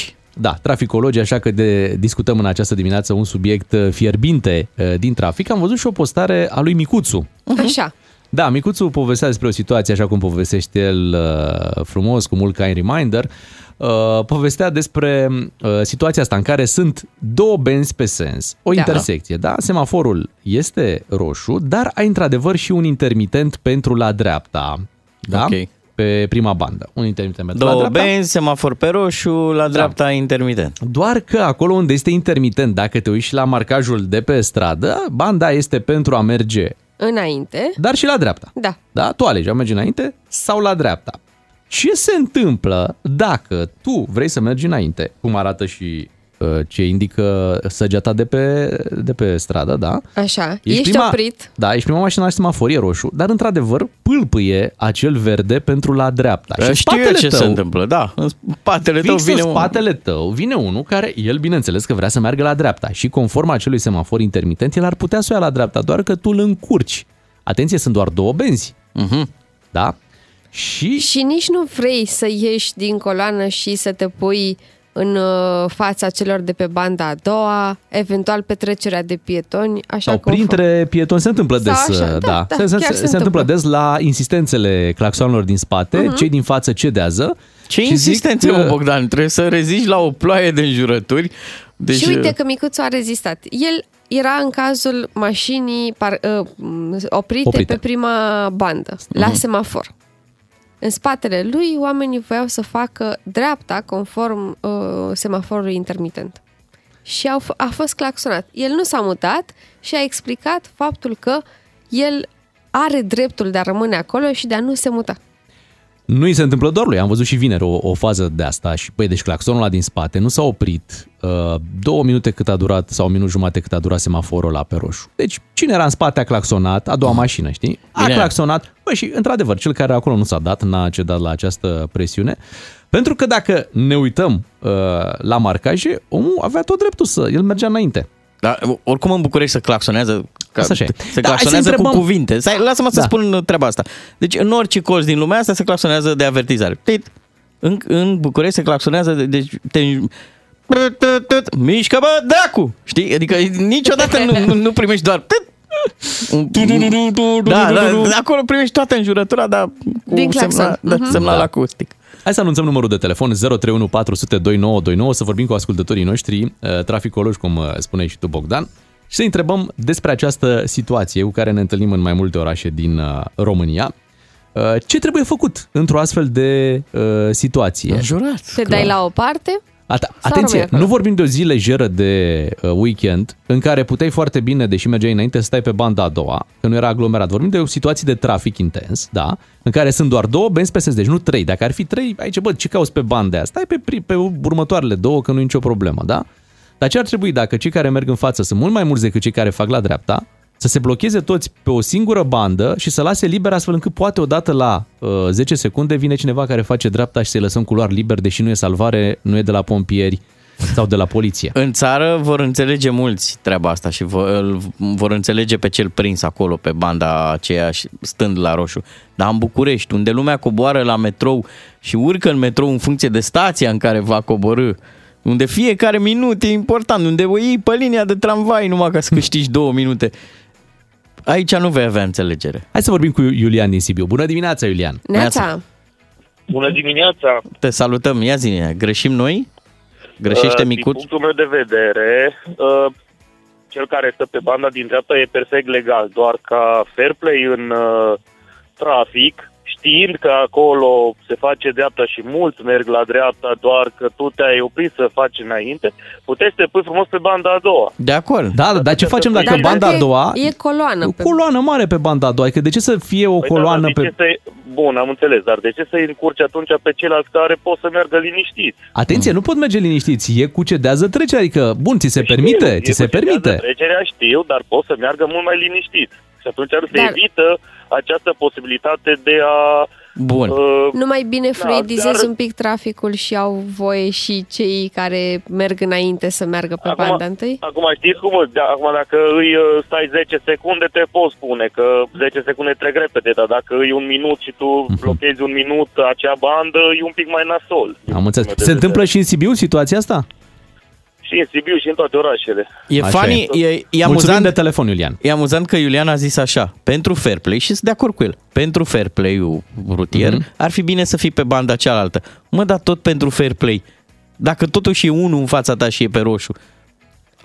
Da, traficologi, așa că de, discutăm în această dimineață un subiect uh, fierbinte uh, din trafic. Am văzut și o postare a lui Micuțu. Așa. Da, Micuțu povestea despre o situație așa cum povestește el uh, frumos, cu mult kind reminder. Uh, povestea despre uh, situația asta în care sunt două benzi pe sens, o Da. intersecție, da? Semaforul este roșu, dar ai într-adevăr și un intermitent pentru la dreapta, da? Ok. Pe prima bandă. Un intermitent pentru la Două dreapta. benzi, semafor pe roșu, la dreapta intermitent. Doar că acolo unde este intermitent, dacă te uiți și la marcajul de pe stradă, banda este pentru a merge, Înainte, dar și la dreapta. da. Da? Tu alegi, a merge înainte sau la dreapta. Ce se întâmplă dacă tu vrei să mergi înainte, cum arată și uh, ce indică săgeata de pe, de pe stradă, da? Așa, ești, oprit. Da, ești prima mașină la semafor, e roșu, dar într-adevăr pâlpâie acel verde pentru la dreapta. Și în Știu eu spatele ce tău, se întâmplă, da. În spatele tău Fix vine în un... spatele tău vine unul care, el bineînțeles că vrea să meargă la dreapta și conform acelui semafor intermitent, el ar putea să o ia la dreapta, doar că tu îl încurci. Atenție, sunt doar două benzi. Mhm. Da? Și Și nici nu vrei să ieși din coloană și să te pui în uh, fața celor de pe banda a doua, eventual petrecerea de pietoni, așa sau că o fac. printre pietoni se întâmplă Sau des, așa, da, da, da, se, se, chiar se, se se întâmplă întâmplă. des la insistențele claxonelor din spate, cei din față cedează. Ce și insistențe, zic mă, că- Bogdan? Trebuie să reziști la o ploaie de înjurături. Deci, și uite că Micuțu a rezistat. El era în cazul mașinii par, uh, oprite, Oprite. oprite pe prima bandă, la semafor. În spatele lui, oamenii voiau să facă dreapta conform uh, semaforului intermitent. Și au, f- a fost claxonat. El nu s-a mutat și a explicat faptul că el are dreptul de a rămâne acolo și de a nu se muta. Nu îi se întâmplă doar lui. Am văzut și vineri o, o fază de asta și, băi, deci claxonul ăla din spate nu s-a oprit uh, două minute cât a durat sau un minut jumate cât a durat semaforul ăla pe roșu. Deci, cine era în spate a claxonat, a doua mașină, știi? A Bine. claxonat. Băi, și, într-adevăr, cel care acolo nu s-a dat, n-a cedat la această presiune. Pentru că dacă ne uităm uh, la marcaje, omul avea tot dreptul să... El mergea înainte. Da, oricum în București se claxonează. Ca, Asta așa e. se Da, hai să claxonează cu întrebăm- cuvinte. Stai, lasă-mă să Da. spun treaba asta. Deci în orice colț din lumea asta se claxonează de avertizare. Tit. În, în București se claxonează de, deci te, mișcă bă, dracu! Știi? Adică niciodată nu, nu, nu primești doar tit. Da, da, acolo primești toată înjurătura, dar cu Din claxon. semnal, da, Mhm. semnal Da. acustic. Hai să anunțăm numărul de telefon 031 400 2929 să vorbim cu ascultătorii noștri, uh, traficologi, cum uh, spuneai și tu, Bogdan, și să întrebăm despre această situație cu care ne întâlnim în mai multe orașe din uh, România. Uh, Ce trebuie făcut într-o astfel de uh, situație? Înjurat. Te dai la o parte At- atenție, acolo. nu vorbim de o zi lejeră de uh, weekend în care puteai foarte bine, deși mergeai înainte, să stai pe banda a doua, că nu era aglomerat. Vorbim de o situație de trafic intens, da, în care sunt doar două benzi pe sens, deci nu trei. Dacă ar fi trei, aici, bă, ce cauți pe banda aia? Stai pe, pri- pe următoarele două, că nu e nicio problemă, da? Dar ce ar trebui dacă cei care merg în față sunt mult mai mulți decât cei care fac la dreapta, să se blocheze toți pe o singură bandă și să lase liber astfel încât poate odată la uh, 10 secunde vine cineva care face dreapta și să-i lăsăm culoar liber, deși nu e salvare, nu e de la pompieri sau de la poliție. În țară vor înțelege mulți treaba asta și vor, îl vor înțelege pe cel prins acolo, pe banda aceea, și stând la roșu. Dar în București, unde lumea coboară la metrou și urcă în metrou în funcție de stația în care va coborâ, unde fiecare minut e important, unde o iei pe linia de tramvai numai ca să câștigi două minute. Aici nu vei avea înțelegere. Hai să vorbim cu Iulian din Sibiu. Bună dimineața, Iulian! Neața. Bună dimineața! Te salutăm, ia zi greșim noi? Greșește Uh, micuț? Din punctul meu de vedere, uh, cel care stă pe banda din dreapta e perfect legal, doar ca fair play în uh, trafic, știind că acolo se face dreapta și mulți merg la dreapta, doar că tu te-ai oprit să faci înainte, puteți să te pui frumos pe banda a doua. De acord. Da, da, dar ce facem dacă Dar banda a e- doua... E coloană. O Pe... coloană mare pe banda a doua, adică de ce să fie o Păi coloană da, dar de pe... ce să Bun, am înțeles, dar de ce să-i încurci atunci pe ceilalți care pot să meargă liniștiți? Atenție, nu pot merge liniștiți, e cucedează trecerea, adică, bun, ți se permite, Știu, ți e se cucetează permite. Trecerea știu, dar pot să meargă mult mai liniștit. Și atunci ar se Dar- evită această posibilitate de a... Bun. Uh, Nu mai bine fluidizezi dar- un pic traficul și au voie și cei care merg înainte să meargă pe Acum- banda întâi? Acum știți cum, de- acum dacă îi uh, stai 10 secunde, te poți spune că 10 secunde trec repede, dar dacă îi un minut și tu blochezi un minut acea bandă, e un pic mai nasol. Am înțeles. Se întâmplă și în Sibiu situația asta? Și în Sibiu și în toate orașele. E Așa funny, e. e, e, Mulțumim amuzant, de telefon, Iulian. e amuzant că Iulian a zis așa, pentru fair play și sunt de acord cu el, pentru fair play-ul rutier, Mhm. mm-hmm. ar fi bine să fii pe banda cealaltă. Mă, dar tot pentru fair play. Dacă totuși e unul în fața ta și e pe roșu.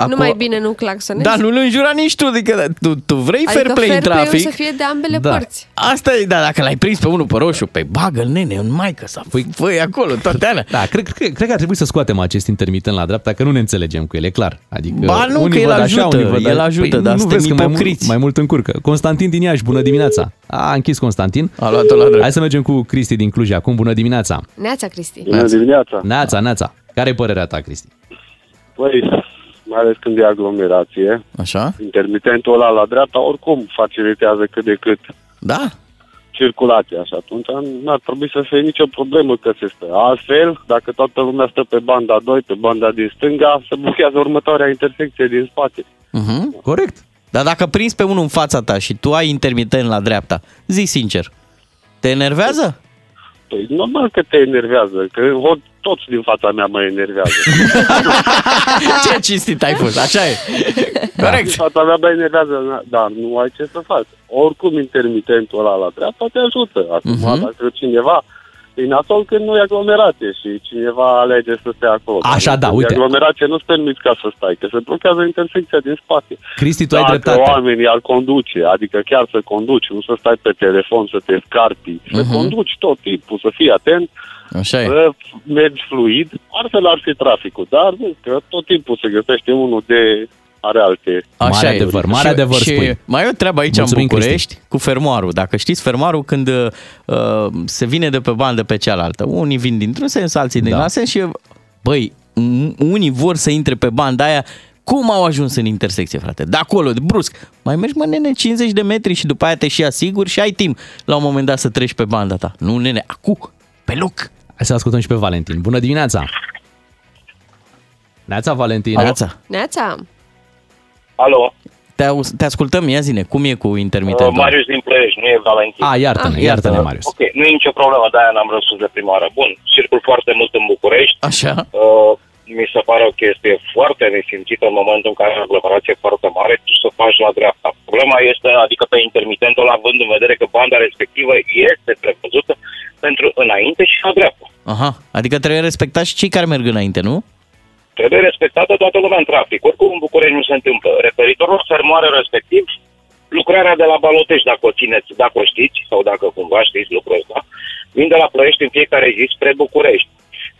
Nu mai bine nu claxonezi? Da, nu-l înjura nici tu, adică tu, tu vrei adică fair play fair în play-ul trafic. să fie de ambele Da. părți. Asta e, da, dacă l-ai prins pe unul pe roșu, pe bagă-l, nene, în maică să fui, făi acolo, toate alea. Da, cred, cred, cred că ar trebui să scoatem acest intermitent la dreapta, că nu ne înțelegem cu el, e clar. Adică Ba nu, unii că el văd ajută, unii văd el așa. ajută, Păi dar nu suntem vezi că mai mult, ipocriți. mai mult încurcă. Constantin din Iași, bună dimineața. A închis Constantin. A luat-o la drept. Hai să mergem cu Cristi din Cluj acum, bună dimineața. Neața, Cristi. Bună dimineața! Neața, Neața. Care e părerea ta, Cristi? Păi, mai ales când e aglomerație, Așa? intermitentul ăla la dreapta oricum facilitează cât de cât Da? circulația și atunci n-ar trebui să fie nicio problemă că se stă. Altfel, dacă toată lumea stă pe banda 2, pe banda din stânga, se blochează următoarea intersecție din spate. Uh-huh. Corect. Dar dacă prinzi pe unul în fața ta și tu ai intermitent la dreapta, zi sincer, te enervează? Păi normal că te enervează, că ho- toți din fața mea mă enervează. Ce cinstit ai fost, așa e. Corect. Din fața mea mă enervează, dar nu ai ce să faci. Oricum intermitentul ăla la dreapta te ajută. Acum, Mhm. dacă cineva e nasol când nu e aglomerație și cineva alege să stea acolo. Așa, da, Când uite. E aglomerație nu-ți permiți ca să stai, că se blochează intersecția din spate. Cristi, tu ai Dacă dreptate. oamenii ar conduce, adică chiar să conduci, nu să stai pe telefon, să te scarpi, să Mhm. conduci tot timpul, să fii atent, Așa e. să mergi fluid, altfel ar fi traficul. Dar vezi că tot timpul se găsește unul de are alte... Așa Mare e. adevăr, mare și, adevăr și spui. mai e o treabă aici Mulțumim, în București cu fermoarul. Dacă știți fermoarul când uh, se vine de pe bandă pe cealaltă. Unii vin dintr-un sens, alții din Da. alt sens și băi, m- unii vor să intre pe banda aia cum au ajuns în intersecție, frate? De acolo, de brusc. Mai mergi, mă, nene, 50 de metri și după aia te și asiguri și ai timp la un moment dat să treci pe banda ta. Nu, nene, acu, pe loc. Hai să ascultăm și pe Valentin. Bună dimineața! Neața, Valentin. Neața. Neața. Alo, Te, au- te ascultăm, ia zine, cum e cu uh, intermitentul? Marius din Ploiești, nu e Valentin. A, iartă-ne, Ah. iartă-ne, Marius. Ok, nu e nicio problemă, de-aia n-am răspuns de prima oară. Bun, circul foarte mult în București. Așa? Uh, mi se pare o chestie foarte nesimțită în momentul în care ai o aglomerație foarte mare, tu să faci la dreapta. Problema este, adică pe intermitentul ăla, având în vedere că banda respectivă este prevăzută pentru înainte și la dreapta. Aha, adică trebuie respectat și cei care merg înainte, nu? Trebuie respectată toată lumea în trafic. Oricum în București nu se întâmplă. Referitor la fermoare respectiv, lucrarea de la Balotești, dacă o țineți, dacă o știți, sau dacă cumva știți lucrul ăsta, vin de la Ploiești în fiecare zi spre București.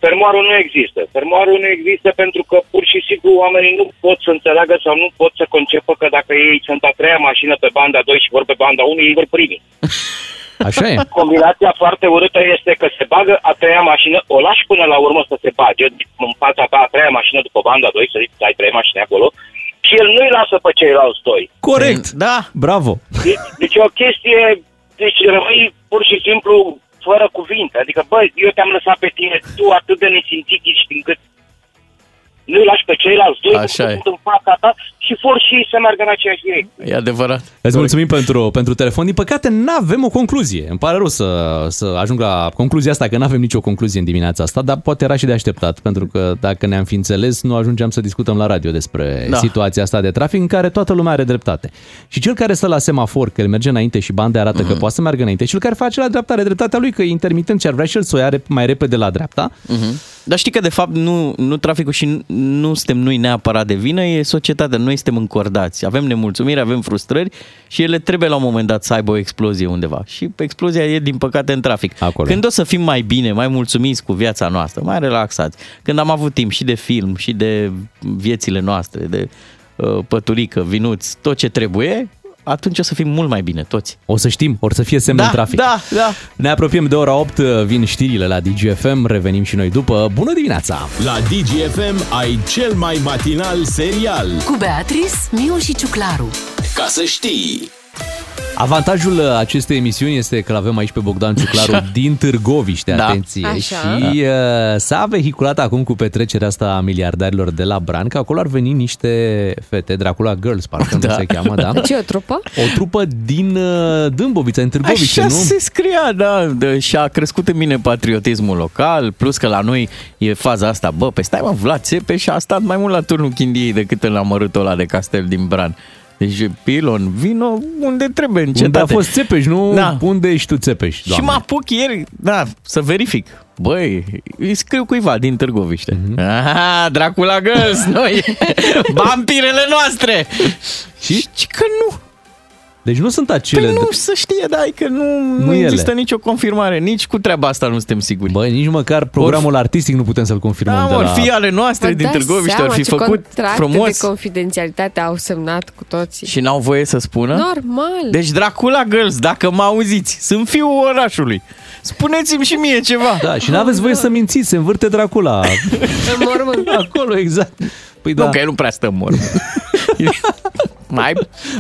fermoarul nu există. Fermoarul nu există pentru că pur și simplu oamenii nu pot să înțeleagă sau nu pot să concepă că dacă ei sunt a treia mașină pe banda 2 și vor pe banda 1, ei vor primi. Așa e. Combinația foarte urâtă este că se bagă a treia mașină, o lași până la urmă să se bage în fața ta a treia mașină după banda 2, să zici, ai trei mașini acolo, și el nu-i lasă pe ceilalți doi. Corect, da. Bravo. Deci, deci e o chestie, deci rămâi pur și simplu fără cuvinte. Adică, băi, eu te-am lăsat pe tine, tu atât de nesimțit ești încât nu-i lași pe ceilalți doi, Așa e. sunt în fața ta și for și ei să meargă în aceeași direcție. E adevărat. Îți mulțumim pentru, pentru telefon. Din păcate, nu avem o concluzie. Îmi pare rău să, să ajung la concluzia asta, că nu avem nicio concluzie în dimineața asta, dar poate era și de așteptat, pentru că dacă ne-am fi înțeles, nu ajungeam să discutăm la radio despre Da. situația asta de trafic în care toată lumea are dreptate. Și cel care stă la semafor, că el merge înainte și banda arată că poate să meargă înainte, și cel care face la dreapta are dreptatea lui, că e intermitent și ar vrea și el să o ia rep- mai repede la dreapta. Mhm. Dar știi că de fapt nu, nu traficul și nu, nu suntem noi neapărat de vină, e societatea, noi suntem încordați. Avem nemulțumiri, avem frustrări și ele trebuie la un moment dat să aibă o explozie undeva. Și explozia e din păcate în trafic. Acolo. Când o să fim mai bine, mai mulțumiți cu viața noastră, mai relaxați, când am avut timp și de film și de viețile noastre, de uh, păturică, vinuți, tot ce trebuie, atunci o să fim mult mai bine toți. O să știm, or să fie semn Da, în trafic. da, da. Ne apropiem de ora 8, vin știrile la DGFM, revenim și noi după. Bună dimineața! La DGFM ai cel mai matinal serial. Cu Beatrice, Miu și Ciuclaru. Ca să știi! Avantajul acestei emisiuni este că l-avem aici pe Bogdan Ciuclaru Așa. din Târgoviște, Da. atenție. Așa. Și uh, s-a vehiculat acum cu petrecerea asta a miliardarilor de la Bran, că acolo ar veni niște fete, Dracula Girls, parcă Da. nu se cheamă, da? Ce e o trupă? O trupă din uh, Dâmbovița, în Târgoviște, Așa nu? se scria, da, de, și a crescut în mine patriotismul local, plus că la noi e faza asta, bă, pe stai mă, Vlad Țepeș a stat mai mult la turnul Chindiei decât în amărâtul ăla de castel din Bran. Deci, Pilon, vino unde trebuie, în Unde cetate. a fost Țepeș, nu? Da. Unde ești tu Țepeș, Și doamne? mă apuc ieri, da, să verific. Băi, îi scriu cuiva din Târgoviște. Mhm. Mm-hmm. Ah, Dracula Girls, noi, vampirele noastre! Și? Și că nu, Deci nu sunt acele... Păi nu, să știe, da, că nu, nu, Nu ele. există nicio confirmare, nici cu treaba asta nu suntem siguri. Băi, nici măcar programul artistic nu putem să-l confirmăm Da, de mă, la... ar fi ale noastre Vă din dați Târgoviște, ar seama fi ce făcut contracte frumos. de confidențialitate au semnat cu toții. Și n-au voie să spună? Normal. Deci Dracula Girls, dacă mă auziți, sunt fiul orașului. Spuneți-mi și mie ceva. Da, și n-aveți voie să mințiți, se învârte Dracula. În mormânt. Acolo, exact. Păi Nu, da. că el nu prea stă în mormânt. mai,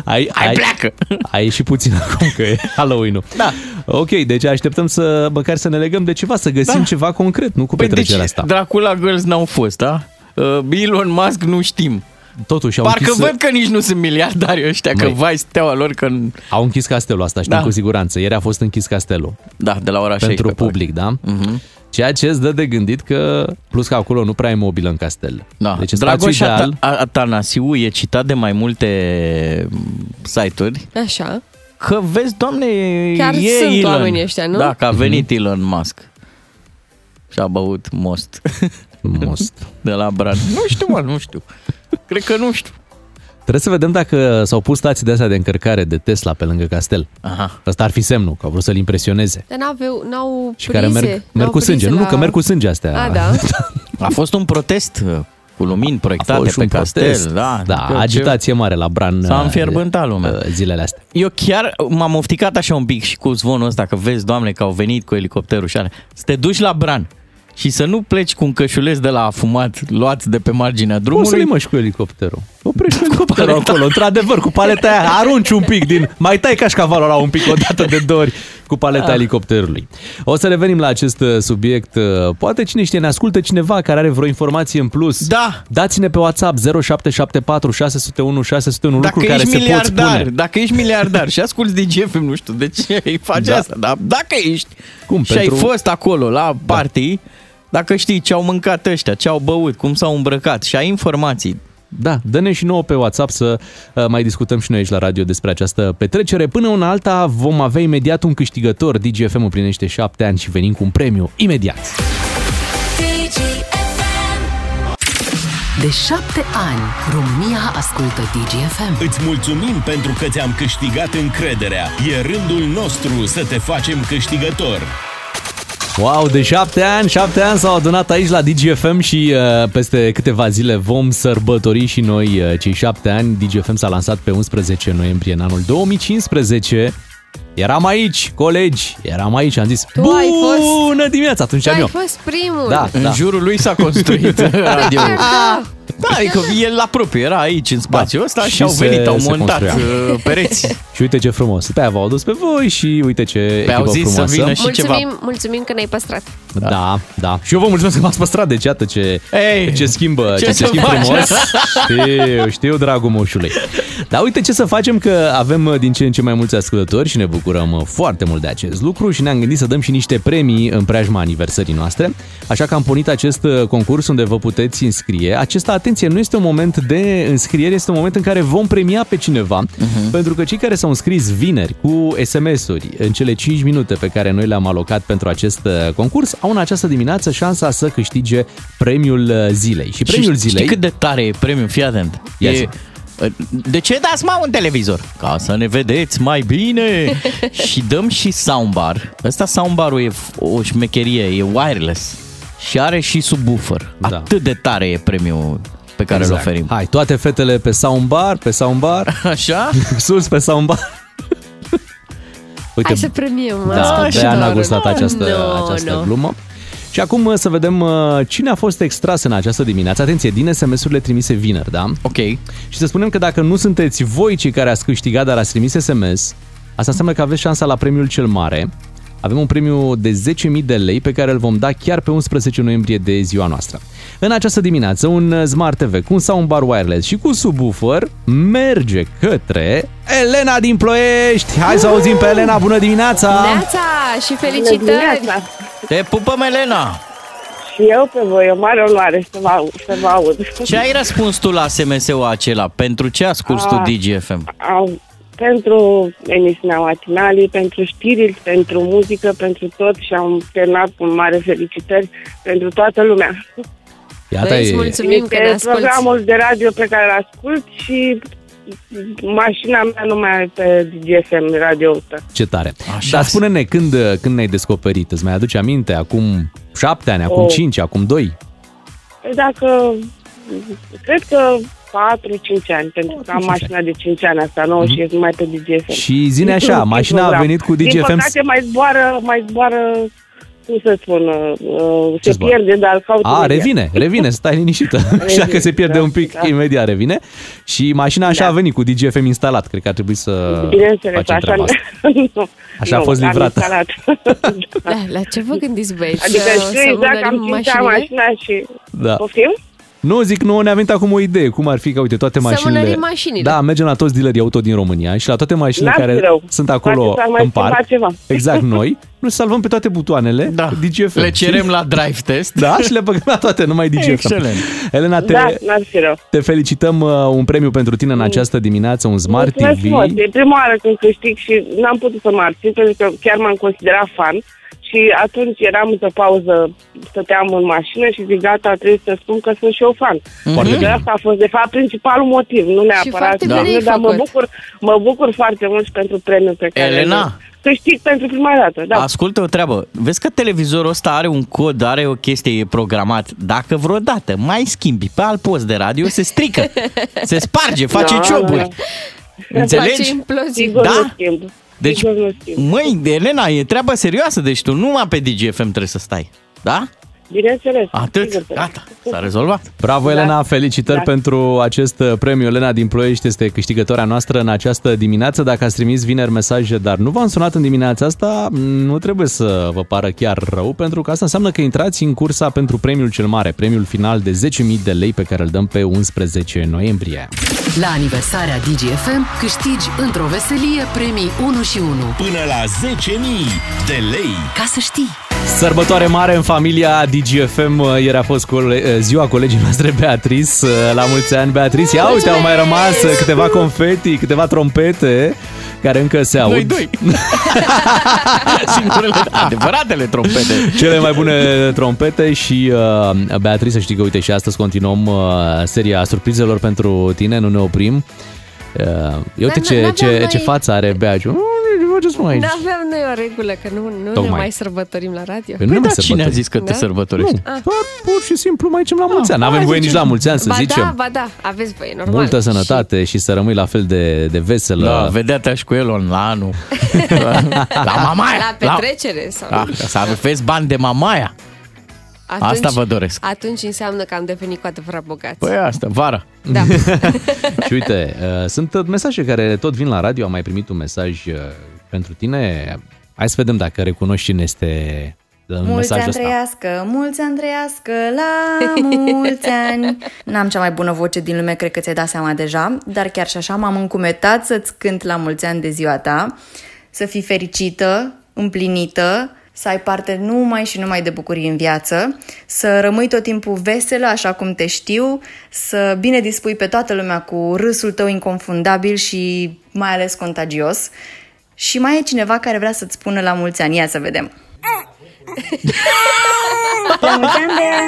Ai, hai pleacă. Ai ieșit puțin acum că e Halloween-ul. Da. Ok, deci așteptăm să măcar să ne legăm de ceva, să găsim Da. ceva concret, nu cu Păi petrecerea deci asta. Dracula Girls n-au fost, da? Uh, Elon Musk nu știm. Totuși au Parcă închis, văd că nici nu sunt miliardari ăștia, că Măi. vai steaua lor că... au închis castelul asta, știm Da. cu siguranță. Ieri a fost închis castelul Da, de la ora pentru 16. public, da? Mhm. Ceea ce îți dă de gândit că, plus că acolo nu prea e mobilă în castel. Da. Deci spațiu Dragoș ideal. Ata- Atanasiu e citat de mai multe site-uri Așa. că vezi, doamne, Chiar e sunt Elon. oamenii ăștia, nu? Da, că a venit Elon Musk și a băut most Most. de la Bran. Nu știu, mă, nu știu. Cred că nu știu. Trebuie să vedem dacă s-au pus stații de astea de încărcare de Tesla pe lângă castel. Aha. Asta ar fi semnul, că au vrut să-l impresioneze. Dar n-au, n-au Și care merg, prize, merg n-au cu sânge. prize Nu, nu, la- că merg cu sânge astea. A, da. A fost un protest uh, cu lumini A proiectate fost și pe un castel. protest. Da, da Adică agitație mare la Bran. S-a uh, înfierbântat lumea. uh, Zilele astea. Eu chiar m-am ofticat așa un pic și cu zvonul ăsta, că vezi, doamne, că au venit cu elicopterul și alea. Să te duci la Bran și să nu pleci cu un cășuleț de la afumat luat de pe marginea Cum să drumului. le măși cu elicopterul? Oprești cu elicopterul paleta. acolo, într-adevăr, cu paleta aia, arunci un pic din... Mai tai cașcavalul la un pic o dată de două ori cu paleta Da. elicopterului. O să revenim la acest uh, subiect. Uh, Poate cine știe, ne ascultă cineva care are vreo informație în plus. Da. Dați-ne pe WhatsApp 0774 601 601 Dacă lucruri care ești se pot miliardar, spune. dacă ești miliardar și asculti din GFM, nu știu de ce îi faci Da. asta, dar dacă ești Cum, și pentru- ai fost acolo la party, dacă știi ce au mâncat ăștia, ce au băut, cum s-au îmbrăcat și ai informații, Da, dă-ne și nouă pe WhatsApp să uh, mai discutăm și noi aici la radio despre această petrecere. Până una alta vom avea imediat un câștigător. DGFM împlinește șapte ani și venim cu un premiu imediat. De șapte ani, România ascultă DGFM. Îți mulțumim pentru că ți-am câștigat încrederea. E rândul nostru să te facem câștigător. Wow, de șapte ani, șapte ani s-au adunat aici la DGFM și uh, peste câteva zile vom sărbători și noi uh, cei șapte ani. DGFM s-a lansat pe 11 noiembrie în anul 2015. Eram aici, colegi, eram aici, am zis, Tu ai fost- bună dimineața, atunci Tu am ai eu. fost primul. Da, În da. jurul lui s-a construit radio. Da. Da, adică el la propriu, era aici în spațiul ăsta și, Și au se- venit, au se montat construia. uh, pereți. Și uite ce frumos. Pe aia v-au adus pe voi și uite ce Pe au echipă zis să frumoasă. vină și mulțumim, mulțumim că ne-ai păstrat. Da. da, da. Și eu vă mulțumesc că m-ați păstrat, deci iată ce, Ei, ce schimbă, ce ce, să se schimb faci? frumos. Știu, știu, dragul moșului. Dar uite ce să facem, că avem uh, din ce în ce mai mulți ascultători și ne bucurăm uh, foarte mult de acest lucru și ne-am gândit să dăm și niște premii în preajma aniversării noastre. Așa că am pornit acest uh, concurs unde vă puteți înscrie. Acesta, atenție, nu este un moment de înscriere, este un moment în care vom premia pe cineva, uh-huh. pentru că cei care s-au înscris vineri cu SMS-uri în cele 5 minute pe care noi le-am alocat pentru acest uh, concurs, au în această dimineață șansa să câștige premiul uh, zilei. Și premiul și, zilei... Știi cât de tare e premiul? Fii atent. Ia E, zi. de ce dați mă un televizor? Ca să ne vedeți mai bine. și dăm și soundbar. Ăsta soundbarul e f- o șmecherie, e wireless. Și are și subwoofer. Da. Atât de tare e premiul pe care îl oferim. Hai, toate fetele pe soundbar, pe soundbar, Așa? sus pe soundbar. Uite, Hai să premiem da, ascultătorul. de-aia n-a gustat No, această, no, această no. glumă. Și acum uh, să vedem uh, cine a fost extras în această dimineață. Atenție, din SMS-urile trimise vineri, da? Ok. Și să spunem că dacă nu sunteți voi cei care ați câștigat, dar ați trimis SMS, asta înseamnă că aveți șansa la premiul cel mare. Avem un premiu de 10.000 de lei pe care îl vom da chiar pe 11 noiembrie de ziua noastră. În această dimineață, un uh, Smart TV cu un soundbar wireless și cu subwoofer merge către Elena din Ploiești. Hai să auzim pe Elena, bună dimineața! Neața și felicitări! Te pupăm, Elena! Și eu pe voi, o mare onoare să vă, au- să vă aud. Ce ai răspuns tu la SMS-ul acela? Pentru ce asculti tu Ah. DGFM? Au, pentru emisiunea matinalii, pentru știri, pentru muzică, pentru tot și am terminat cu mare felicitări pentru toată lumea. Iată, Păi, îți e, mulțumim că ne este asculti. programul de radio pe care îl ascult și mașina mea nu mai are pe DGFM radio ăsta. ce tare. Așa. Dar spune-ne, când, uh, când ne-ai descoperit? Îți mai aduce aminte? Acum șapte ani, acum Oh. cinci, acum doi? Păi dacă, cred că 4-5 ani, pentru că am mașina de 5 ani asta nouă și e numai pe DGFM. Și zine așa, Niciun mașina a program. venit cu Din DGFM. păcate mai zboară, mai zboară, cum să spun, uh, Ce se zboară? pierde, dar caut A, imediat. revine, revine, stai liniștită. Așa că se pierde da, un pic, da. imediat revine. Și mașina așa Da. a venit cu DGFM instalat. Cred că ar trebui să Bineînțeles, facem așa, treaba asta. nu, Așa a nu, fost am livrată. instalat. La, la ce vă gândiți, băieți? Adică Să- știu să exact că am urmărim 5 ani mașinile? mașina și... Da. Poftim? Nu, zic, nu, ne-a venit acum o idee. Cum ar fi că, uite, toate Să mașinile... mânărim mașinile. Da, mergem la toți dealerii auto din România și la toate mașinile N-ar fi care rău. sunt acolo Poate s-ar mai în schimba parc. ceva. Exact, noi. Nu salvăm pe toate butoanele Da. DGFM. Le cerem la drive test. Da, și le băgăm la toate, numai DGFM. Excelent. Elena, te, Da, n-ar fi rău. te felicităm uh, un premiu pentru tine în această dimineață, un Smart Mulțumesc TV. frumos. E prima oară când câștig și n-am putut să mă abțin pentru că chiar m-am considerat fan și atunci eram într-o pauză, stăteam în mașină și zic gata, trebuie să spun că sunt și eu fan. Foarte Și bine. asta a fost de fapt principalul motiv, nu neapărat foarte bine premiul, ai dar mă făcut. bucur, mă bucur foarte mult și pentru premiul pe care Elena? îl câștig pentru prima dată. Da. Ascultă o treabă. Vezi că televizorul ăsta are un cod, are o chestie, e programat. Dacă vreodată mai schimbi pe alt post de radio, se strică. Se sparge, face Da, cioburi. da, Face Înțelegi? implozii. Sigur Da? nu schimb. Deci, Sigur nu schimb. măi, Elena, e treaba serioasă, deci tu numai pe DGFM trebuie să stai. Da? Bineînțeles. Atât, sigur că da. gata, s-a rezolvat. Bravo, Da. Elena, felicitări Da. pentru acest uh, premiu. Elena din Ploiești este câștigătoarea noastră în această dimineață. Dacă ați trimis vineri mesaje, dar nu v-am sunat în dimineața asta, nu trebuie să vă pară chiar rău, pentru că asta înseamnă că intrați în cursa pentru premiul cel mare, premiul final de 10.000 de lei pe care îl dăm pe 11 noiembrie. La aniversarea DGFM câștigi într-o veselie premii 1 și 1. Până la 10.000 de lei. Ca să știi! Sărbătoare mare în familia DGFM. Ieri a fost cole- ziua colegii noastre Beatrice. La mulți ani, Beatrice. Ia uite, au mai rămas câteva confeti, câteva trompete care încă se aud. Noi doi. Singurele, adevăratele trompete. Cele mai bune trompete și uh, Beatrice, să știi că uite și astăzi continuăm uh, seria surprizelor pentru tine, nu ne oprim. Uh, uite Dar ce, n-aveam ce, mai- ce față are Beaciu. faceți numai aici? N-aveam noi o regulă, că nu, nu ne Tocmai. mai sărbătorim la radio. Păi nu ne mai Cine a sărbătorim. zis că te Da? sărbătorești? Nu, doar pur și simplu mai zicem la mulți ani. N-avem hai, voie nici zicem. la mulți ani să ba zicem. da, ba da, aveți voie, normal. Multă sănătate și să rămâi la fel de, de veselă. Da, vedea te și cu Elon la anul. la mamaia. La petrecere sau... La, da, să aveți bani de mamaia. Atunci, Asta vă doresc. Atunci înseamnă că am devenit cu adevărat bogați. Păi asta, vara. Da. și uite, uh, sunt uh, mesaje care tot vin la radio. Am mai primit un mesaj uh, pentru tine. Hai să vedem dacă recunoști cine este în Mulți mesajul ani ăsta. trăiască, mulți ani trăiască, la mulți ani. N-am cea mai bună voce din lume, cred că ți-ai dat seama deja, dar chiar și așa m-am încumetat să-ți cânt la mulți ani de ziua ta, să fii fericită, împlinită, să ai parte numai și numai de bucurii în viață, să rămâi tot timpul veselă, așa cum te știu, să bine dispui pe toată lumea cu râsul tău inconfundabil și mai ales contagios. Și mai e cineva care vrea să-ți spună la mulți ani. Ia să vedem. La mulți ani, Bea!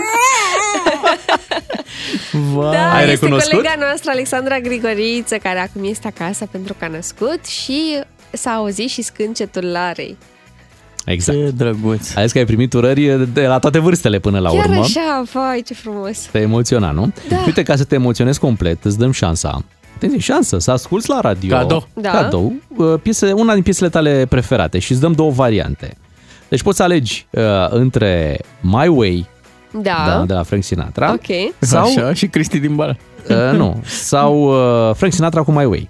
Da, Ai este recunoscut? colega noastră, Alexandra Grigoriță, care acum este acasă pentru că a născut și s-a auzit și scâncetul Larei. Exact. Ce drăguț. Ai zis că ai primit urări de la toate vârstele până la Chiar urmă. așa, vai, ce frumos. Te emoționa, nu? Da. Uite, ca să te emoționezi complet, îți dăm șansa. Atenție, șansă, să asculti la radio. Cadou. Da. Cadou. uh, Piese, una din piesele tale preferate și îți dăm două variante. Deci poți să alegi uh, între My Way, Da. da, de la Frank Sinatra, Ok. sau, Așa, și Cristi din Bara. uh, nu, sau uh, Frank Sinatra cu My Way.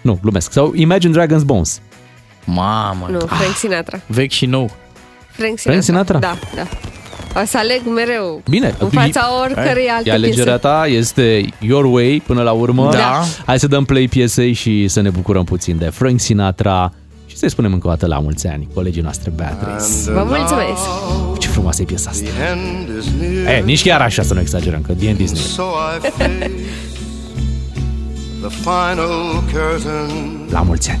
Nu, glumesc. Sau Imagine Dragons Bones. Mamă. Nu, Frank Sinatra. Vechi și nou. Frank Sinatra. Frank Sinatra? Da, da. O să aleg mereu Bine. în fața oricărei alte E alegerea piese. ta, este Your Way până la urmă. Da. Hai să dăm play piesei și să ne bucurăm puțin de Frank Sinatra și să-i spunem încă o dată la mulți ani colegii noastre Beatrice. Vă mulțumesc! Ce frumoasă e piesa asta. end is near. E, nici chiar așa să nu exagerăm, că The End is near. So I face the final curtain. La mulți ani.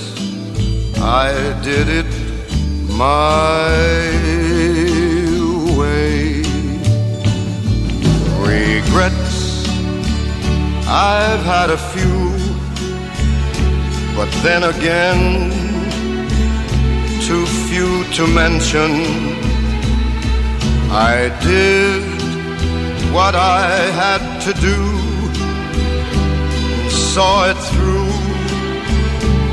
I did it my way. Regrets, I've had a few, but then again, too few to mention. I did what I had to do, saw it through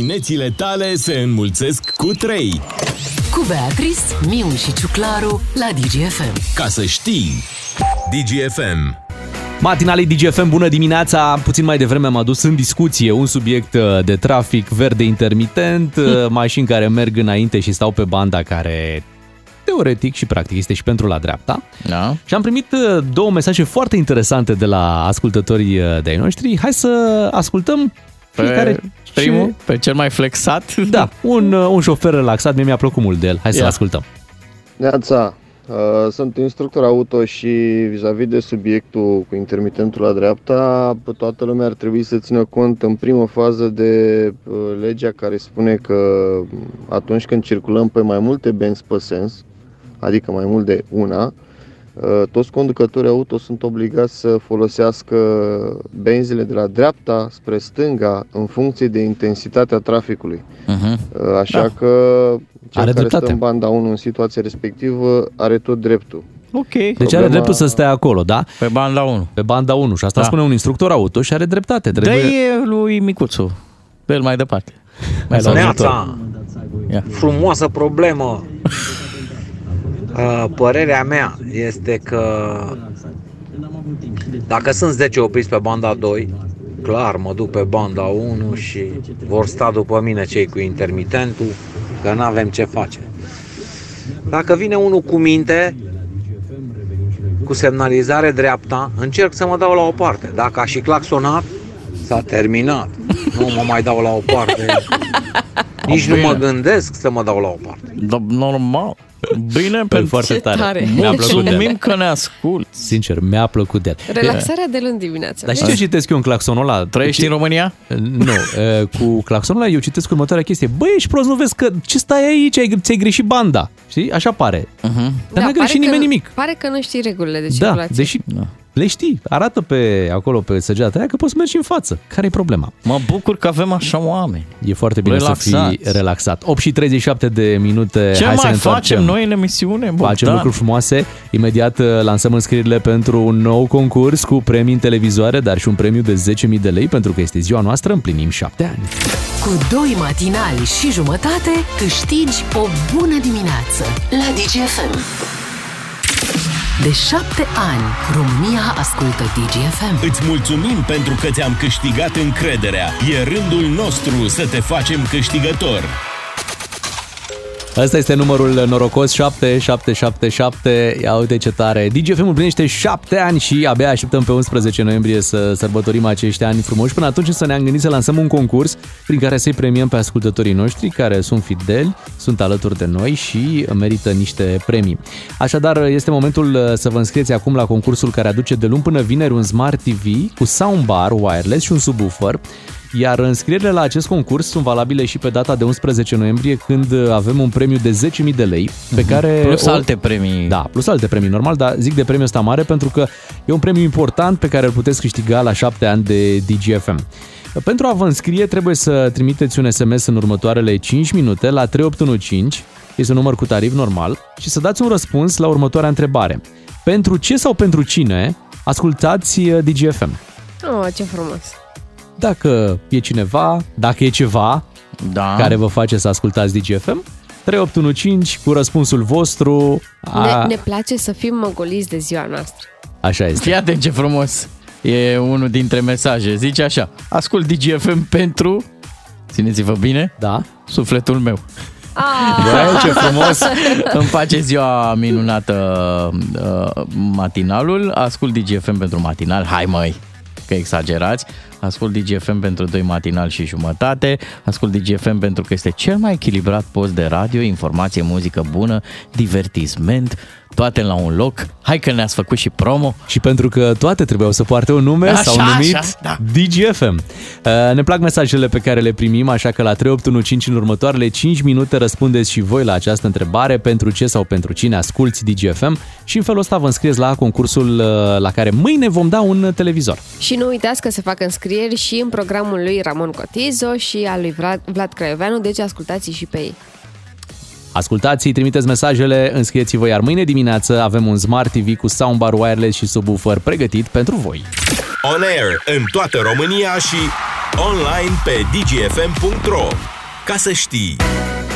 Diminețile tale se înmulțesc cu 3. Cu Beatrice, Miu și Ciuclaru la DGFM. Ca să știi, DGFM. Matinalii DGFM, bună dimineața! Puțin mai devreme am adus în discuție un subiect uh, de trafic verde intermitent, uh, mașini care merg înainte și stau pe banda care teoretic și practic este și pentru la dreapta. Da. Și am primit uh, două mesaje foarte interesante de la ascultătorii uh, de-ai noștri. Hai să ascultăm fiecare Pe primul, pe cel mai flexat. Da, un, uh, un șofer relaxat, mie mi-a plăcut mult de el. Hai să-l Ia. ascultăm. Neața, Uh, Sunt instructor auto și vis-a-vis de subiectul cu intermitentul la dreapta, toată lumea ar trebui să țină cont în primă fază de uh, legea care spune că atunci când circulăm pe mai multe benzi pe sens, adică mai mult de una, uh, toți conducătorii auto sunt obligați să folosească benzile de la dreapta spre stânga în funcție de intensitatea traficului. Uh-huh. Uh, Așa Da. că cel Are care dreptate. stă în banda 1 în situația respectivă are tot dreptul. Ok. Deci are dreptul să stea acolo, da? Pe banda 1. Pe banda 1 și asta Da. spune un instructor auto și are dreptate. Dă Trebuie... lui Micuțu. Dă mai departe. Mai la Neața, Ia. frumoasă problemă. Uh, Părerea mea este că dacă sunt 10 opriți pe banda 2, clar mă duc pe banda 1 și vor sta după mine cei cu intermitentul, că nu avem ce face. Dacă vine unul cu minte, cu semnalizare dreapta, încerc să mă dau la o parte. Dacă a și claxonat, s-a terminat. Nu mă mai dau la o parte. Nici nu mă gândesc să mă dau la o parte. Da, normal. Bine, pentru foarte Ce tare. tare. Mi-a plăcut de Mulțumim el. că ne ascult. Sincer, mi-a plăcut de el. Relaxarea de luni dimineața. Dar știi ce citesc eu în claxonul ăla? Trăiești în România? Nu. e, Cu claxonul ăla eu citesc următoarea chestie. Băi, ești prost, nu vezi că ce stai aici? Ai, ți-ai greșit banda. Știi? Așa pare. Uh-huh. Dar n-a Da, pare greșit că- nimeni nimic. Pare că nu știi regulile de Da, circulație. deși le știi. Arată pe acolo, pe săgeata aia, că poți să mergi în față. care e problema? Mă bucur că avem așa oameni. E foarte bine să Relaxați. fii relaxat. 8 și 37 de minute. Ce Hai să mai ne facem întoarcem. noi în emisiune? Facem Bogdan? lucruri frumoase. Imediat uh, lansăm înscrierile pentru un nou concurs cu premii în televizoare, dar și un premiu de 10.000 de lei, pentru că este ziua noastră, împlinim 7 ani. Cu doi matinali și jumătate câștigi o bună dimineață la DGFM. De șapte ani, România ascultă DGFM. Îți mulțumim pentru că ți-am câștigat încrederea. E rândul nostru să te facem câștigător. Asta este numărul norocos 7777. Ia uite ce tare. DGFM împlinește 7 ani și abia așteptăm pe 11 noiembrie să sărbătorim acești ani frumoși. Până atunci să ne-am gândit să lansăm un concurs prin care să-i premiăm pe ascultătorii noștri care sunt fideli, sunt alături de noi și merită niște premii. Așadar, este momentul să vă înscrieți acum la concursul care aduce de luni până vineri un Smart TV cu soundbar wireless și un subwoofer. Iar înscrierile la acest concurs sunt valabile și pe data de 11 noiembrie, când avem un premiu de 10.000 de lei, pe care... Mhm. Plus alte premii. Da, plus alte premii, normal, dar zic de premiul ăsta mare pentru că e un premiu important pe care îl puteți câștiga la 7 ani de DGFM. Pentru a vă înscrie trebuie să trimiteți un SMS în următoarele 5 minute la 3815, este un număr cu tarif normal, și să dați un răspuns la următoarea întrebare. Pentru ce sau pentru cine ascultați uh, DGFM? Oh, ce frumos. Dacă e cineva, dacă e ceva da. care vă face să ascultați DGFM, 3815 cu răspunsul vostru. A, Ne, ne place să fim măgoliți de ziua noastră. Așa este. Fii atent ce frumos. E unul dintre mesaje. Zice așa. Ascult DGFM pentru... Țineți-vă bine. Da. Sufletul meu. Ah. Bă, ce frumos! Îmi face ziua minunată uh, matinalul. Ascult DGFM pentru matinal. Hai măi, că exagerați. Ascult DGFM pentru 2 matinal și jumătate. Ascult DGFM pentru că este cel mai echilibrat post de radio, informație, muzică bună, divertisment, toate la un loc. Hai că ne-ați făcut și promo. Și pentru că toate trebuiau să poarte un nume, Așa, s-au numit așa, da. DGFM. Uh, Ne plac mesajele pe care le primim, așa că la 3815 în următoarele 5 minute răspundeți și voi la această întrebare pentru ce sau pentru cine asculti DGFM și în felul ăsta vă înscrieți la concursul uh, la care mâine vom da un televizor. Și nu uitați că se fac înscrieri și în programul lui Ramon Cotizo și al lui Vlad, Vlad Craioveanu, deci ascultați și pe ei. Ascultați, trimiteți mesajele, înscrieți-vă, iar mâine dimineață avem un Smart TV cu soundbar wireless și subwoofer pregătit pentru voi. On air în toată România și online pe dgfm.ro. Ca să știi...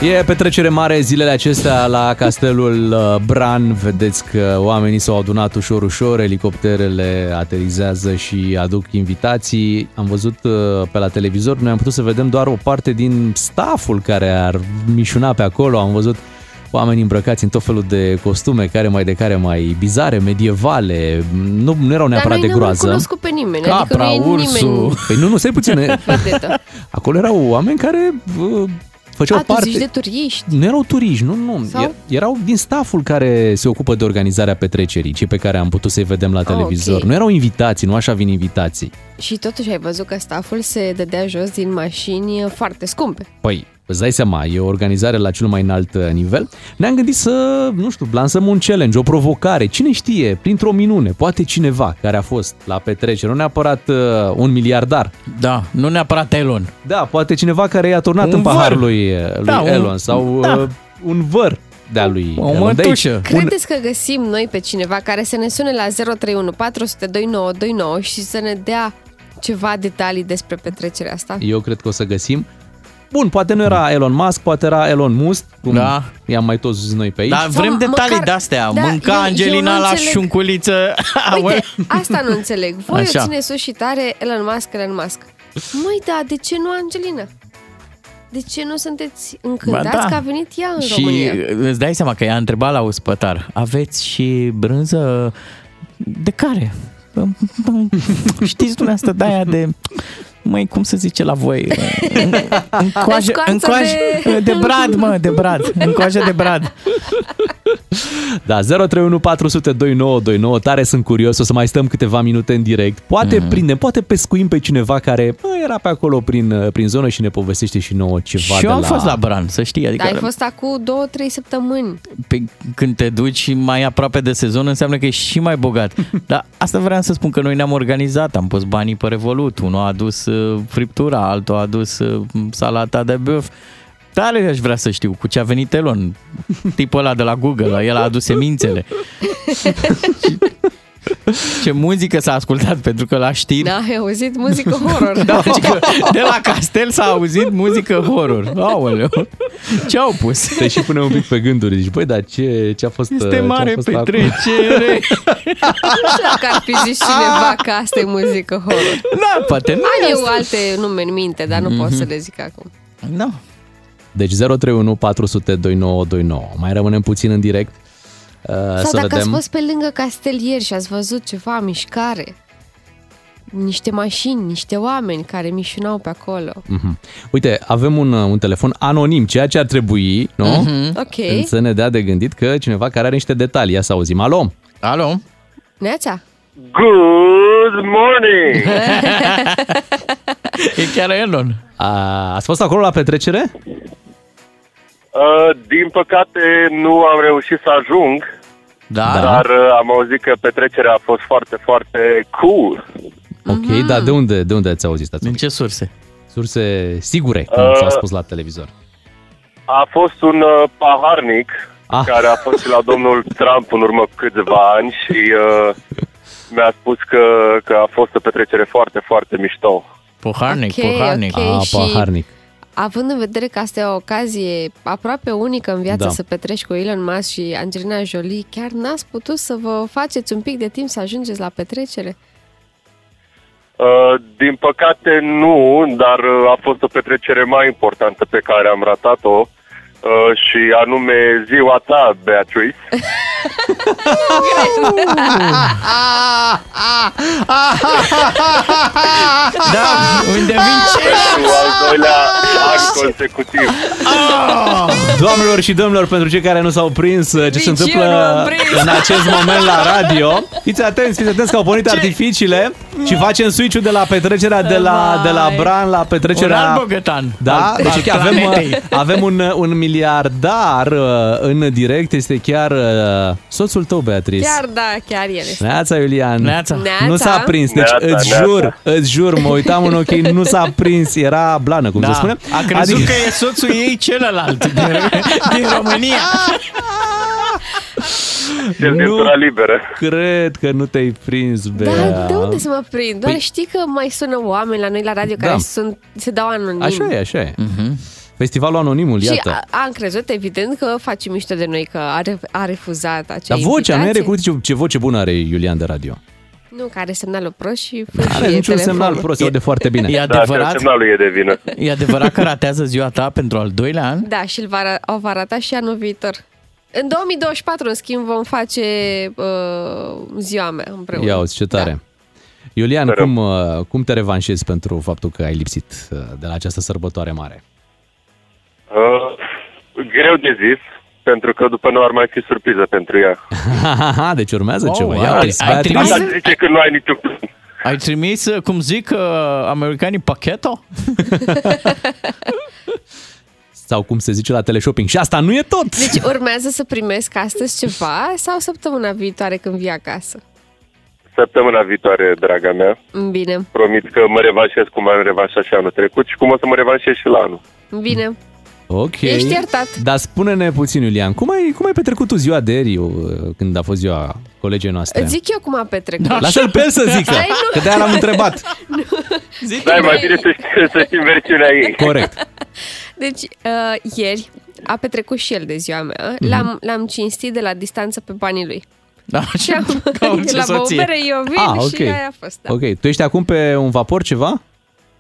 E petrecere mare zilele acestea la castelul uh, Bran. Vedeți că oamenii s-au adunat ușor, ușor, elicopterele aterizează și aduc invitații. Am văzut uh, pe la televizor, noi am putut să vedem doar o parte din staful care ar mișuna pe acolo. Am văzut oameni îmbrăcați în tot felul de costume, care mai de care mai bizare, medievale, nu, nu erau neapărat Dar noi de n-am groază. cunoscut pe nimeni, adică nu e nimeni Păi nu, nu, stai puțin. vedetă. Acolo erau oameni care uh, făceau A, tu parte... zici de turiști? Nu erau turiști, nu, nu. Sau? E- Erau din staful care se ocupă de organizarea petrecerii, cei pe care am putut să-i vedem la televizor. ok. Nu erau invitații, nu așa vin invitații. Și totuși ai văzut că staful se dădea jos din mașini foarte scumpe. Păi, îți dai seama, e o organizare la cel mai înalt uh, nivel. Ne-am gândit să, nu știu, lansăm un challenge, o provocare. Cine știe, printr-o minune, poate cineva care a fost la petrecere, nu neapărat uh, un miliardar. Da, nu neapărat Elon. Da, poate cineva care i-a turnat Un în pahar văr. lui, lui Da, un- Elon sau da. uh, un văr de-a lui O Elon. De aici, mătușă. Credeți că găsim noi pe cineva care să ne sune la 031 400 2929 și să ne dea ceva detalii despre petrecerea asta? Eu cred că o să găsim. Bun, poate nu era Elon Musk, poate era Elon Musk, cum Da. i-am mai tot zis noi pe aici. Dar vrem Sau detalii măcar- de-astea. Da, Mânca eu- eu Angelina nu la înțeleg. șunculiță. Uite, asta nu înțeleg. Voi Așa. o țineți sus și tare Elon Musk, Elon Musk. Măi, da, de ce nu Angelina? De ce nu sunteți încântați Ba da. că a venit ea în Și România? îți dai seama că i-a întrebat la ospătar, aveți și brânză de care? Știți dumneavoastră de aia de Măi, cum se zice la voi? În coajă, în Scoarță coajă de... de- de brad, mă, de brad. În coajă de brad. Da, 031 400 2929, tare sunt curios, o să mai stăm câteva minute în direct. Poate Mhm. mm. prindem, poate pescuim pe cineva care bă, era pe acolo prin, prin zonă și ne povestește și nouă ceva Și de eu am la... fost la Bran, să știi. Adică Da, ai fost acum două, trei săptămâni. pe, când te duci mai aproape de sezon, înseamnă că ești și mai bogat. Dar asta vreau să spun că noi ne-am organizat, am pus banii pe Revolut, unul a adus uh, friptura, altul a adus uh, salata de băf. Tare aș vrea să știu cu ce a venit Elon, tipul ăla de la Google, el a adus semințele. Ce muzică s-a ascultat, pentru că la știri... Da, ai auzit muzică horror. Da, deci că de la castel s-a auzit muzică horror. Aoleu, ce au pus? Te și pune un pic pe gânduri. Zici, băi, dar ce, ce a fost Este ce a mare fost acum? petrecere. Nu știu dacă ar fi zis cineva că asta e muzică horror. Da, poate nu Am e eu asta. alte nume în minte, dar nu pot să le zic acum. Da. Deci 031 400 2929. Mai rămânem puțin în direct. Uh, Sau să dacă vedem. ați fost pe lângă castel ieri și ați văzut ceva mișcare, niște mașini, niște oameni care mișunau pe acolo. Mhm. Uite, avem un, un telefon anonim, ceea ce ar trebui, nu? Mhm. Ok. Să ne dea de gândit că cineva care are niște detalii. Ia să auzim. Alo? Alo? Neața? Good morning! E chiar Elon. A, ați fost acolo la petrecere? Uh, din păcate nu am reușit să ajung, da. dar uh, am auzit că petrecerea a fost foarte, foarte cool. Ok, dar de unde, de unde ați auzit? Din ce surse? Surse sigure, cum Uh, s-a spus la televizor. A fost un uh, paharnic Ah. care a fost și la domnul Trump în urmă cu câțiva ani și uh, mi-a spus că, că a fost o petrecere foarte, foarte mișto. Poharnic, Ok, poharnic. ok, Ah, și- paharnic. Având în vedere că asta e o ocazie aproape unică în viață Da. să petreci cu Elon Musk și Angelina Jolie, chiar n-ați putut să vă faceți un pic de timp să ajungeți la petrecere? Uh, din păcate nu, dar uh, a fost o petrecere mai importantă pe care am ratat-o uh, și anume ziua ta, Beatrice. Da, unde vin ce? Pentru al doilea an consecutiv. Doamnelor și domnilor, pentru cei care nu s-au prins uh, ce se Nici eu întâmplă nu am prins. în acest moment la radio, fiți atenți, fiți atenți că au pornit artificiile și facem switch-ul de la petrecerea de la, de la Bran la petrecerea... Un alt bogătan. Da, Al- deci al chiar avem, planetei. uh, avem un, un miliardar uh, în direct, este chiar uh, soțul tău, Beatrice. Chiar da, chiar el este. Neața, Iulian. Neața. Nu s-a prins, deci Neața, îți neața. jur, îți jur, mă uitam în ochii, nu s-a prins, era blană, cum Da, se spune. a crezut că e soțul ei celălalt din, din România. Cel din tura liberă. Cred că nu te-ai prins, Bea. Dar de unde să mă prind? Doar Păi- știi că mai sună oameni la noi la radio care Da. sunt, se dau anonim. Așa e, așa e. Festivalul Anonimul, Și iată. a, am crezut, evident, că face mișto de noi, că a, re- a refuzat acea Dar vocea, nu e invitație. recunoscut ce, ce voce bună are Iulian de radio. Nu, care semnalul prost și Are fâșie niciun telefonul. semnal prost, se aude foarte bine. E Da, adevărat? și semnalul e de vină. E adevărat că ratează ziua ta pentru al doilea an? Da, și îl va, ra- o va rata și anul viitor. În 2024, în schimb, vom face uh, ziua mea împreună. Ia uzi, ce tare. Iulian, cum, uh, cum te revanșezi pentru faptul că ai lipsit uh, de la această sărbătoare mare? Uh, greu de zis, pentru că după nu ar mai fi surpriză pentru ea. deci urmează Oh, ceva. wow. Ia Ai- uite, ai Beatrice. trimis- Asta zice că nu ai niciun plan. Ai trimis, uh, cum zic, uh, americanii pacheto? Sau cum se zice la teleshopping. Și asta nu e tot. Deci urmează să primesc astăzi ceva sau săptămâna viitoare când vii acasă? Săptămâna viitoare, draga mea, Bine, promit că mă revanșez cum am revanșat și anul trecut și cum o să mă revanșez și la anul. bine. Ok. Ești iertat. Dar spune-ne puțin, Iulian, cum ai, cum ai petrecut tu ziua de ieri, uh, când a fost ziua colegei noastre? Îți zic eu cum a petrecut. Da. Lasă-l pe el să zică, Hai, nu. că de-aia l-am întrebat. Da, e mai bine să știi, să știm versiunea ei. Corect. Deci, uh, ieri a petrecut și el de ziua mea. Mhm. L-am, l-am cinstit de la distanță pe banii lui. Da, Și am, ca orice la soție. băubere eu vin Ah, ok. și aia a fost. Da. Ok, tu ești acum pe un vapor ceva?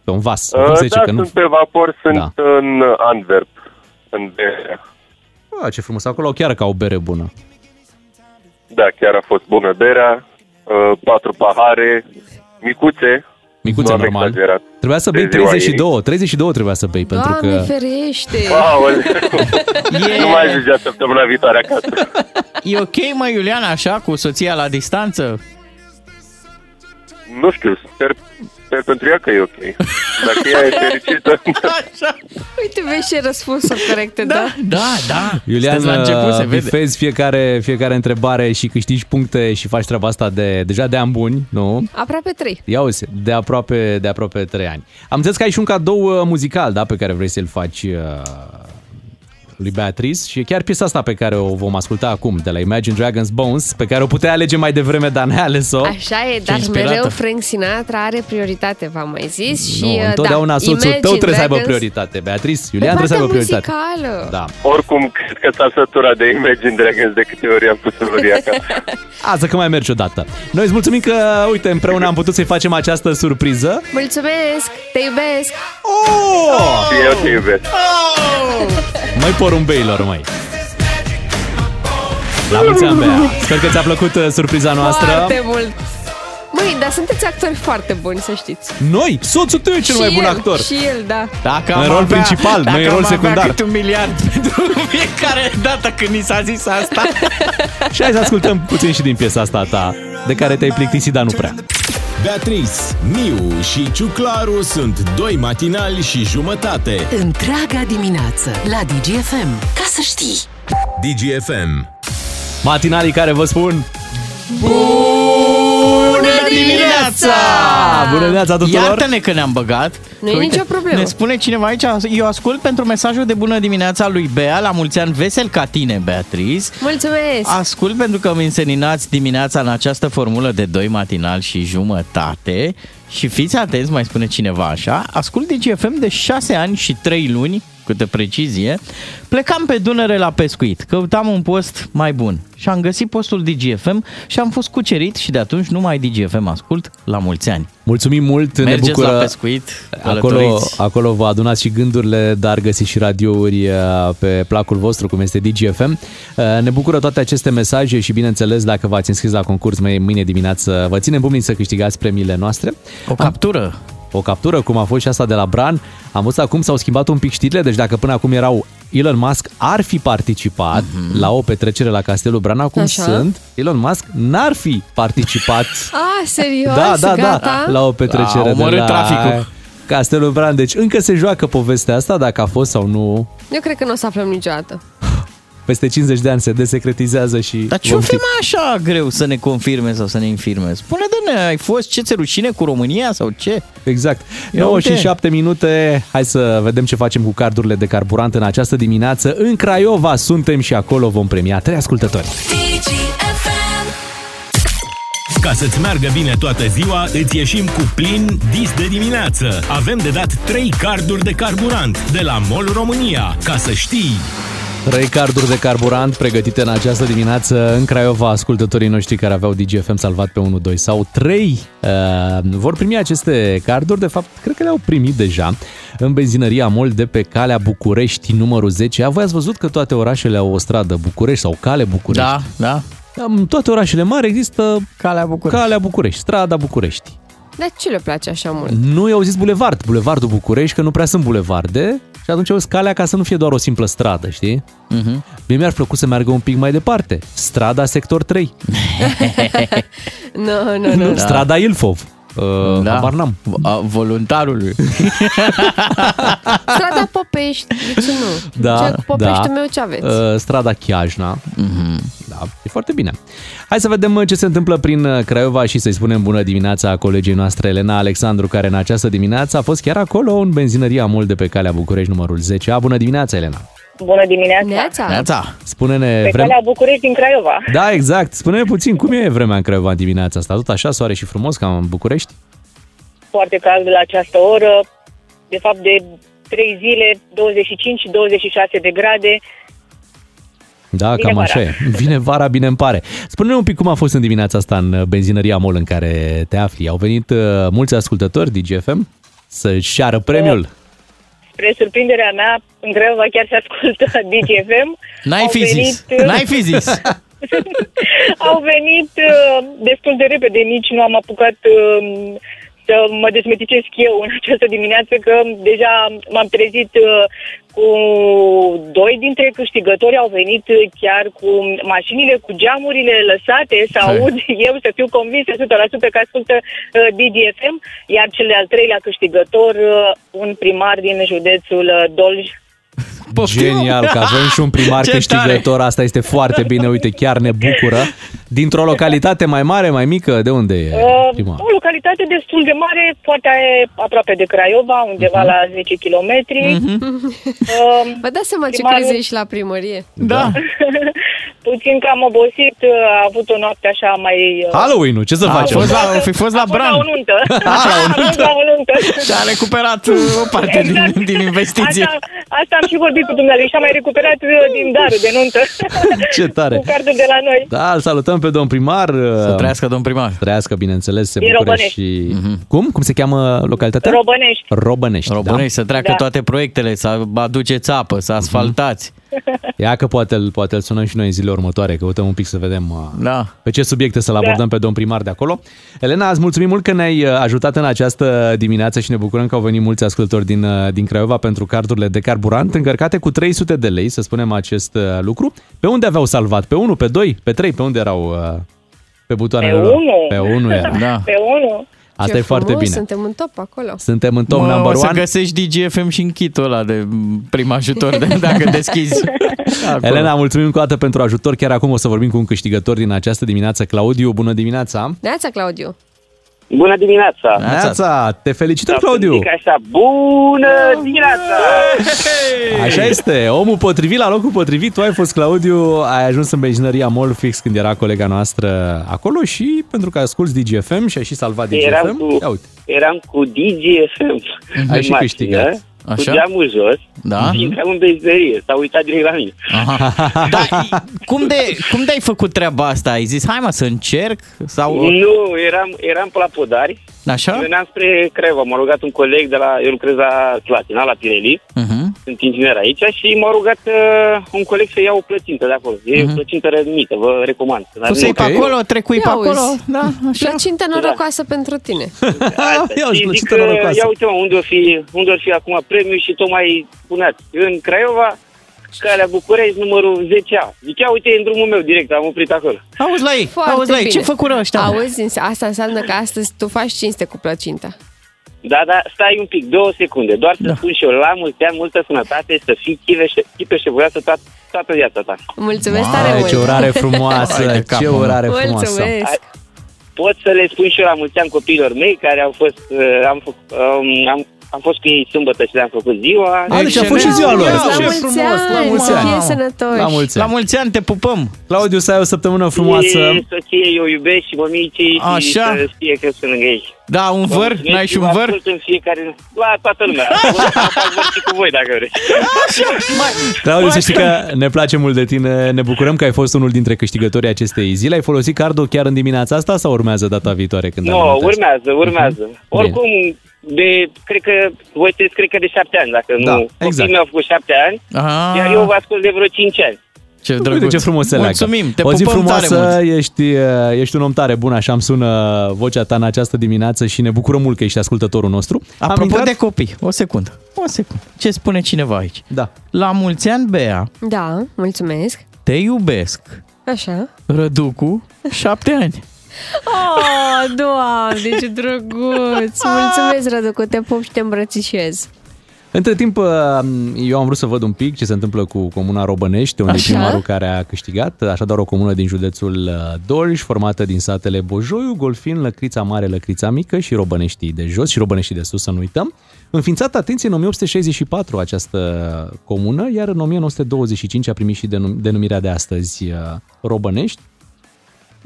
Pe un vas? Cum Uh, se zice da, că nu... sunt pe vapor, sunt Da. în Antwerp, în Berea. Ah, ce frumos, acolo chiar ca o bere bună. Da, chiar a fost bună berea, uh, patru pahare, micuțe. Micuțe, nu am normal. Exagerat. Trebuia să bei De ziua 32, 32 trebuia să bei, pentru Doamne că... ferește! Aoleu. Nu mai ajungea săptămâna viitoare acasă. E ok, mă, Iulian, așa, cu soția la distanță? Nu știu, sper, sper pentru ea că e ok. Dacă ea e fericită. Uite, vezi ce răspunsuri corecte, da? Da, da. Iulian, Sunteți la început, se uh, vede. bifezi fiecare, fiecare întrebare și câștigi puncte și faci treaba asta de, deja de ani buni, nu? Aproape trei. Ia uzi, de aproape, de aproape 3 ani. Am înțeles că ai și un cadou uh, muzical, da, pe care vrei să-l faci uh, lui Beatrice și e chiar piesa asta pe care o vom asculta acum, de la Imagine Dragons Bones, pe care o puteai alege mai devreme, dar n-ai ales-o. Așa e, dar mereu Frank Sinatra are prioritate, v-am mai zis. Nu, și, uh, întotdeauna da, soțul tău Imagine trebuie să aibă Dragons- prioritate. Beatrice, Pe Iulian trebuie să aibă partea prioritate. muzicală. Da. Oricum, cred că s-a săturat de Imagine Dragons de câte ori am pus în acasă. Asta că mai mergi odată. Noi îți mulțumim că, uite, împreună am putut să-i facem această surpriză. Mulțumesc, te iubesc! Oh! Și eu te iubesc. Mai porumbeilor, mai. La mulți ani, Bea. Sper că ți-a plăcut uh, surpriza noastră. Foarte mult! Măi, dar sunteți actori foarte buni, să știți. Noi? Soțul tău e cel Și mai bun el, actor. Și el, da. Dacă În am rol avea, principal, dacă nu în rol am avea secundar. câte un miliard pentru fiecare dată când ni s-a zis asta. Și hai să ascultăm puțin și din piesa asta ta, de care te-ai plictisit, dar nu prea. Beatrice, Miu și Ciuclaru sunt doi matinali și jumătate. Întreaga dimineață la DGFM. Ca să știi! DGFM. Matinalii care vă spun Bună dimineața! Bună dimineața tuturor! Iartă-ne că ne-am băgat. Nu e Că, uite, nicio problemă. Ne spune cineva aici, eu ascult pentru mesajul de bună dimineața lui Bea, la mulți ani vesel ca tine, Beatriz. Mulțumesc! Ascult pentru că îmi înseninați dimineața în această formulă de doi matinal și jumătate și fiți atenți, mai spune cineva așa, ascult DGFM de 6 ani și 3 luni, câtă precizie, plecam pe Dunăre la pescuit, căutam un post mai bun și am găsit postul DGFM și am fost cucerit și de atunci nu mai DGFM ascult la mulți ani. Mulțumim mult, ne Mergeți bucură. la pescuit, Acolo, călătoriți. acolo vă adunați și gândurile, dar găsiți și radiouri uh, pe placul vostru, cum este DGFM. Uh, Ne bucură toate aceste mesaje și, bineînțeles, dacă v-ați înscris la concurs mai mâine dimineață, vă ținem pumnii să câștigați premiile noastre. O captură. O captură, cum a fost și asta de la Bran. Am văzut acum s-au schimbat un pic știrile, deci dacă până acum erau Elon Musk ar fi participat Mhm. la o petrecere la Castelul Bran, acum Așa. sunt Elon Musk n-ar fi participat Ah, serios? da, da, Gata? da, la o petrecere A de omorât la traficul. Castelul Bran. Deci încă se joacă povestea asta, dacă a fost sau nu. Eu cred că nu o să aflăm niciodată. Peste 50 de ani se desecretizează și Dar ce vom o fi ști. mai așa greu să ne confirme sau să ne infirme? Spune de ne, ai fost ce ți rușine cu România sau ce? Exact. Ia 9 uite. și 7 minute. Hai să vedem ce facem cu cardurile de carburant în această dimineață. În Craiova suntem și acolo vom premia trei ascultători. Ca să-ți meargă bine toată ziua, îți ieșim cu plin dis de dimineață. Avem de dat 3 carduri de carburant de la MOL România. Ca să știi... Trei carduri de carburant pregătite în această dimineață în Craiova. Ascultătorii noștri care aveau DGFM salvat pe 1, 2 sau 3 uh, vor primi aceste carduri. De fapt, cred că le-au primit deja în benzinăria MOL de pe calea București numărul 10. A, voi ați văzut că toate orașele au o stradă București sau cale București? Da, da. În toate orașele mari există Calea București. Calea București, strada București. Dar ce le place așa mult? Nu i-au zis bulevard, bulevardul București, că nu prea sunt bulevarde. Și atunci auzi calea ca să nu fie doar o simplă stradă, știi? Mhm. Mie mi-ar plăcut să meargă un pic mai departe. Strada sector 3. Nu, nu, nu. Da. Strada Ilfov. Uh, da. Habar n-am. A, voluntarului. Strada Popești, de ce nu? Da, ce, cu Popeștiul da. meu ce aveți? Uh, strada Chiajna. Mhm. Da, e foarte bine. Hai să vedem uh, ce se întâmplă prin uh, Craiova și să-i spunem bună dimineața colegii noastre Elena Alexandru, care în această dimineață a fost chiar acolo în benzinăria Mol de pe calea București numărul 10. Bună dimineața, Elena! Bună dimineața! Neața. Neața. Spune-ne... Pe vrem- calea București din Craiova. Da, exact. Spune-ne puțin, cum e vremea în Craiova în dimineața asta? Tot așa, soare și frumos, ca în București? Foarte cald la această oră. De fapt, de 3 zile, 25 și 26 de grade. Da, Vine cam vara. așa e. Vine vara, bine îmi pare. Spune-ne un pic cum a fost în dimineața asta în benzinăria Mol în care te afli. Au venit uh, mulți ascultători DGFM să-și ceară premiul. Spre surprinderea mea, în Craiova chiar se ascultă DGFM. N-ai Au fi zis. venit- N-ai fi zis. Au venit uh, destul de repede, nici nu am apucat uh, să mă dezmeticesc eu în această dimineață, că deja m-am trezit uh, cu doi dintre câștigători au venit uh, chiar cu mașinile, cu geamurile lăsate, să Hai. aud eu, să fiu convinsă 100% că ascultă uh, DGFM, iar cel de-al treilea câștigător, uh, un primar din județul uh, Dolj, Genial că avem și un primar Ce câștigător, asta este foarte bine, uite, chiar ne bucură. Dintr-o localitate mai mare, mai mică, de unde e Uh, primar? o localitate destul de mare, foarte aproape de Craiova, undeva Mhm. la 10 km. Vă dați seama ce primarul- crezi și la primărie? Da. Puțin cam obosit, a avut o noapte așa mai... uh, Halloween-ul, ce să A facem? fost la, a fi fost la a fost Bran. la o nuntă. Ah, la o A fost la o nuntă. Și a recuperat uh, o parte din, din investiție. Asta, asta am și vorbit cu dumneavoastră și am mai recuperat uh, din darul de nuntă. Ce tare! cu cardul de la noi. Da, îl salutăm pe domn primar. Să trăiască domn primar. Trăiască, bineînțeles, se E bucure Robănești. și... Cum? Cum se cheamă localitatea? Robănești. Robănești, Robănești, să treacă Da. toate proiectele, să aduceți apă, să asfaltați. Ia că poate, îl- poate îl sunăm și noi în zilele următoare, căutăm un pic să vedem uh, da. pe ce subiecte să-l Da. abordăm pe domn primar de acolo. Elena, îți mulțumim mult că ne-ai uh, ajutat în această dimineață și ne bucurăm că au venit mulți ascultători din, uh, din Craiova pentru cardurile de carburant încărcate cu 300 de lei, să spunem acest uh, lucru. Pe unde aveau salvat? Pe 1, pe 2, pe 3? Pe unde erau uh, pe butoanele Pe lor? unu. Pe 1 era. Da. Pe unul. Asta Ce e foarte frumos, bine. Suntem în top acolo. Suntem în top Mă, number o să one. găsești DGFM și în kitul ăla de prim ajutor de, dacă deschizi. Acolo. Elena, mulțumim încă o dată pentru ajutor. Chiar acum o să vorbim cu un câștigător din această dimineață, Claudiu. Bună dimineața! Neața, Claudiu. Bună dimineața! Neața, te felicităm, Da, Claudiu! zic așa, bună dimineața! Așa este, omul potrivit la locul potrivit. Tu ai fost, Claudiu, ai ajuns în benzinăria MOL fix când era colega noastră acolo și pentru că asculti DGFM și ai și salvat Eram DGFM, cu, ia uite. eram cu DGFM Ai în și mașină, câștigat. Cu Așa? geamul jos Da. și intram în benzinărie. S-a uitat direct la mine. Da, cum, de, cum de-ai făcut treaba asta? Ai zis, hai mă să încerc? Sau... Nu, eram, eram pe la Podari. Așa? Veneam spre Craiova. M-a rugat un coleg de la... Eu lucrez la Slatina, la Pirelli. Uh-huh. Sunt inginer aici și m-a rugat uh, un coleg să iau o plăcintă de acolo. E Mhm. o plăcintă rămită, vă recomand. Dar Tu să nu- pe acolo, trecui pe Ia acolo. uzi. Da, așa. Plăcintă norocoasă pentru tine. Ia și zic că, ia uite mă, unde o fi, unde or fi acum premiul și tocmai spuneați, în Craiova, calea București, numărul 10A. Zic, ia uite, e în drumul meu direct, am oprit acolo. Auzi la ei, Foarte auzi la ei, bine. ce făcură ăștia? Auzi, înse- asta înseamnă că astăzi tu faci cinste cu plăcinta. Da, da, stai un pic, două secunde, doar să spun și eu, la mulți ani, multă sănătate, să fii chipeșe, chipeșe voioasă toată, toată viața ta. Mulțumesc tare Ai, mult. ce urare frumoasă, Hai de ce capul meu. urare frumoasă. Mulțumesc. Pot să le spun și eu la mulți ani copiilor mei care au fost, uh, am, făc- um, am, am fost cu ei sâmbătă și le-am făcut ziua. A, deci a fost și ziua lor. La Ce mulți frumos, la ani, mulți să ani. fie sănătoși. La mulți La ani. mulți ani te pupăm. Claudiu, să ai o săptămână frumoasă. Și soție, eu iubesc și mămicii și Așa. să știe că sunt lângă ei. Da, un Vă văr? mulțumesc N-ai și un vă văr? ascult în fiecare... La toată lumea. Fac văr și cu voi dacă vreți. Claudiu, să știi că ne place mult de tine, ne bucurăm că ai fost unul dintre câștigătorii acestei zile. Ai folosit cardul chiar în dimineața asta sau urmează data viitoare? Când Nu, alimentezi? urmează, urmează. Oricum, de, cred că, voi sunteți, cred că de șapte ani, dacă Da, nu. exact. Copiii mei au făcut șapte ani, Ah. iar eu vă ascult de vreo cinci ani. Ce Uite drăguț. ce frumos se leagă. Mulțumim, te o zi pupăm tare frumoasă, mult. ești, ești un om tare bun, așa îmi sună vocea ta în această dimineață și ne bucurăm mult că ești ascultătorul nostru. Apropo intrat- de copii, o secundă. O o secundă. Ce spune cineva aici? Da. La mulți ani, Bea, Da, mulțumesc. te iubesc. Așa. Răducu, șapte ani. Oh, doamne, ce drăguț! Mulțumesc, Răducu, te pup și te îmbrățișez. Între timp, uh, eu am vrut să văd un pic ce se întâmplă cu comuna Robănești, unde Așa. e primarul care a câștigat, așadar o comună din județul uh, Dolj, formată din satele Bojoiu, Golfin, Lăcrița Mare, Lăcrița Mică și Robăneștii de jos și Robăneștii de sus, să nu uităm. Înființată, atenție, în 1864 această comună, iar în 1925 a primit și denum- denumirea de astăzi uh, Robănești.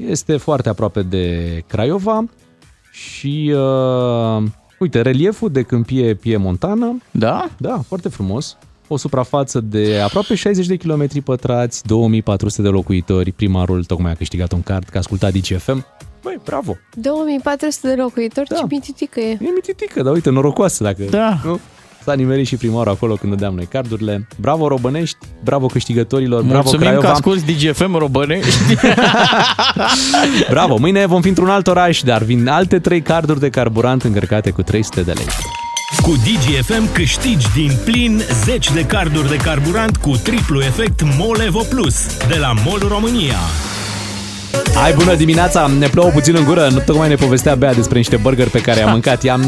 Este foarte aproape de Craiova și uh, uite, relieful de câmpie piemontană. Da? Da, foarte frumos. O suprafață de aproape 60 de km pătrați, 2400 de locuitori. Primarul tocmai a câștigat un card, că a ascultat DCFM. Băi, bravo! 2400 de locuitori, da. ce mititică e. E mititică, dar uite, norocoasă dacă... Da. Nu? S-a nimerit și primarul acolo când dădeam noi cardurile. Bravo Robănești, bravo câștigătorilor, bravo Mulțumim Craiova. că asculti DGFM Robănești. Bravo, mâine vom fi într-un alt oraș, dar vin alte trei carduri de carburant încărcate cu 300 de lei. Cu DGFM câștigi din plin 10 de carduri de carburant cu triplu efect Molevo Plus de la MOL România. Hai, bună dimineața! Ne plouă puțin în gură, nu tocmai ne povestea Bea despre niște burgeri pe care am mâncat. I-am...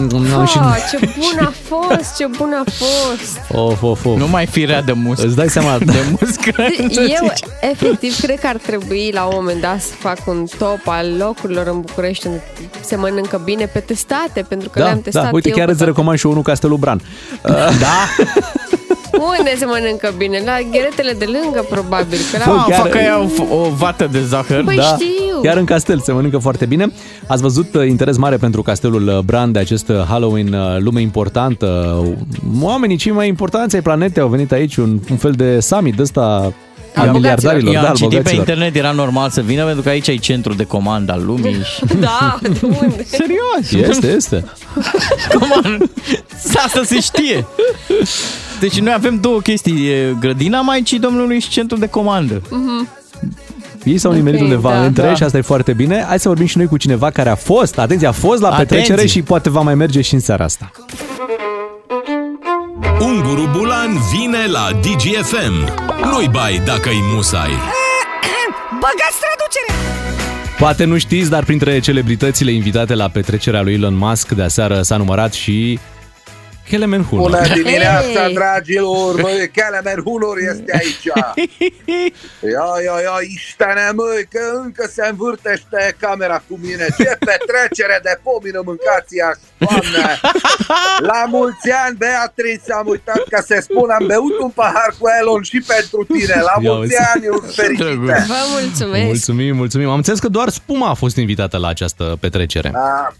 și... Oh, ce bun a fost, ce bun a fost! Of, of, of. Nu mai fi rea de musc. Îți dai seama de muscă. Eu, efectiv, cred că ar trebui la un moment dat să fac un top al locurilor în București unde se mănâncă bine pe testate, pentru că Da, le-am testat da, uite, eu chiar pe îți toate. recomand și eu unul Castelul Bran. Da? Unde se mănâncă bine? La gheretele de lângă, probabil. Că la... Bă, facă ea o, o vată de zahăr. Păi da. știu. Chiar în castel se mănâncă foarte bine. Ați văzut uh, interes mare pentru castelul uh, Bran de acest uh, Halloween, uh, lume importantă. Oamenii cei mai importanți ai planetei au venit aici, un, un fel de summit de ăsta al miliardarilor, Eu da, am al citit pe bogăților. internet, era normal să vină, pentru că aici e centru de comandă al lumii. Și... Da, de unde? Serios? Este, este. Come on. Asta se știe. Deci noi avem două chestii. E grădina Maicii Domnului și centru de comandă. Mhm. Ei s-au nimerit Ok, undeva da. între Da. și asta e foarte bine. Hai să vorbim și noi cu cineva care a fost, atenție, a fost la Atenție. petrecere și poate va mai merge și în seara asta. Unguru Bulan vine la DGFM. Nu-i bai dacă-i musai. Băgați traducere! Poate nu știți, dar printre celebritățile invitate la petrecerea lui Elon Musk de aseară s-a numărat și Kelemen Hunor. Bună dimineața, Hei! dragilor! Măi, Kelemen Hunor este aici! Ia, ia, ia, Istene, măi, că încă se învârtește camera cu mine! Ce petrecere de pomină mâncați iași, doamne! La mulți ani, Beatrice, am uitat că se spun, am beut un pahar cu Elon și pentru tine! La Ia mulți uzi. ani, fericite! Vă mulțumesc! Mulțumim, mulțumim. Am înțeles că doar Spuma a fost invitată la această petrecere. Ah,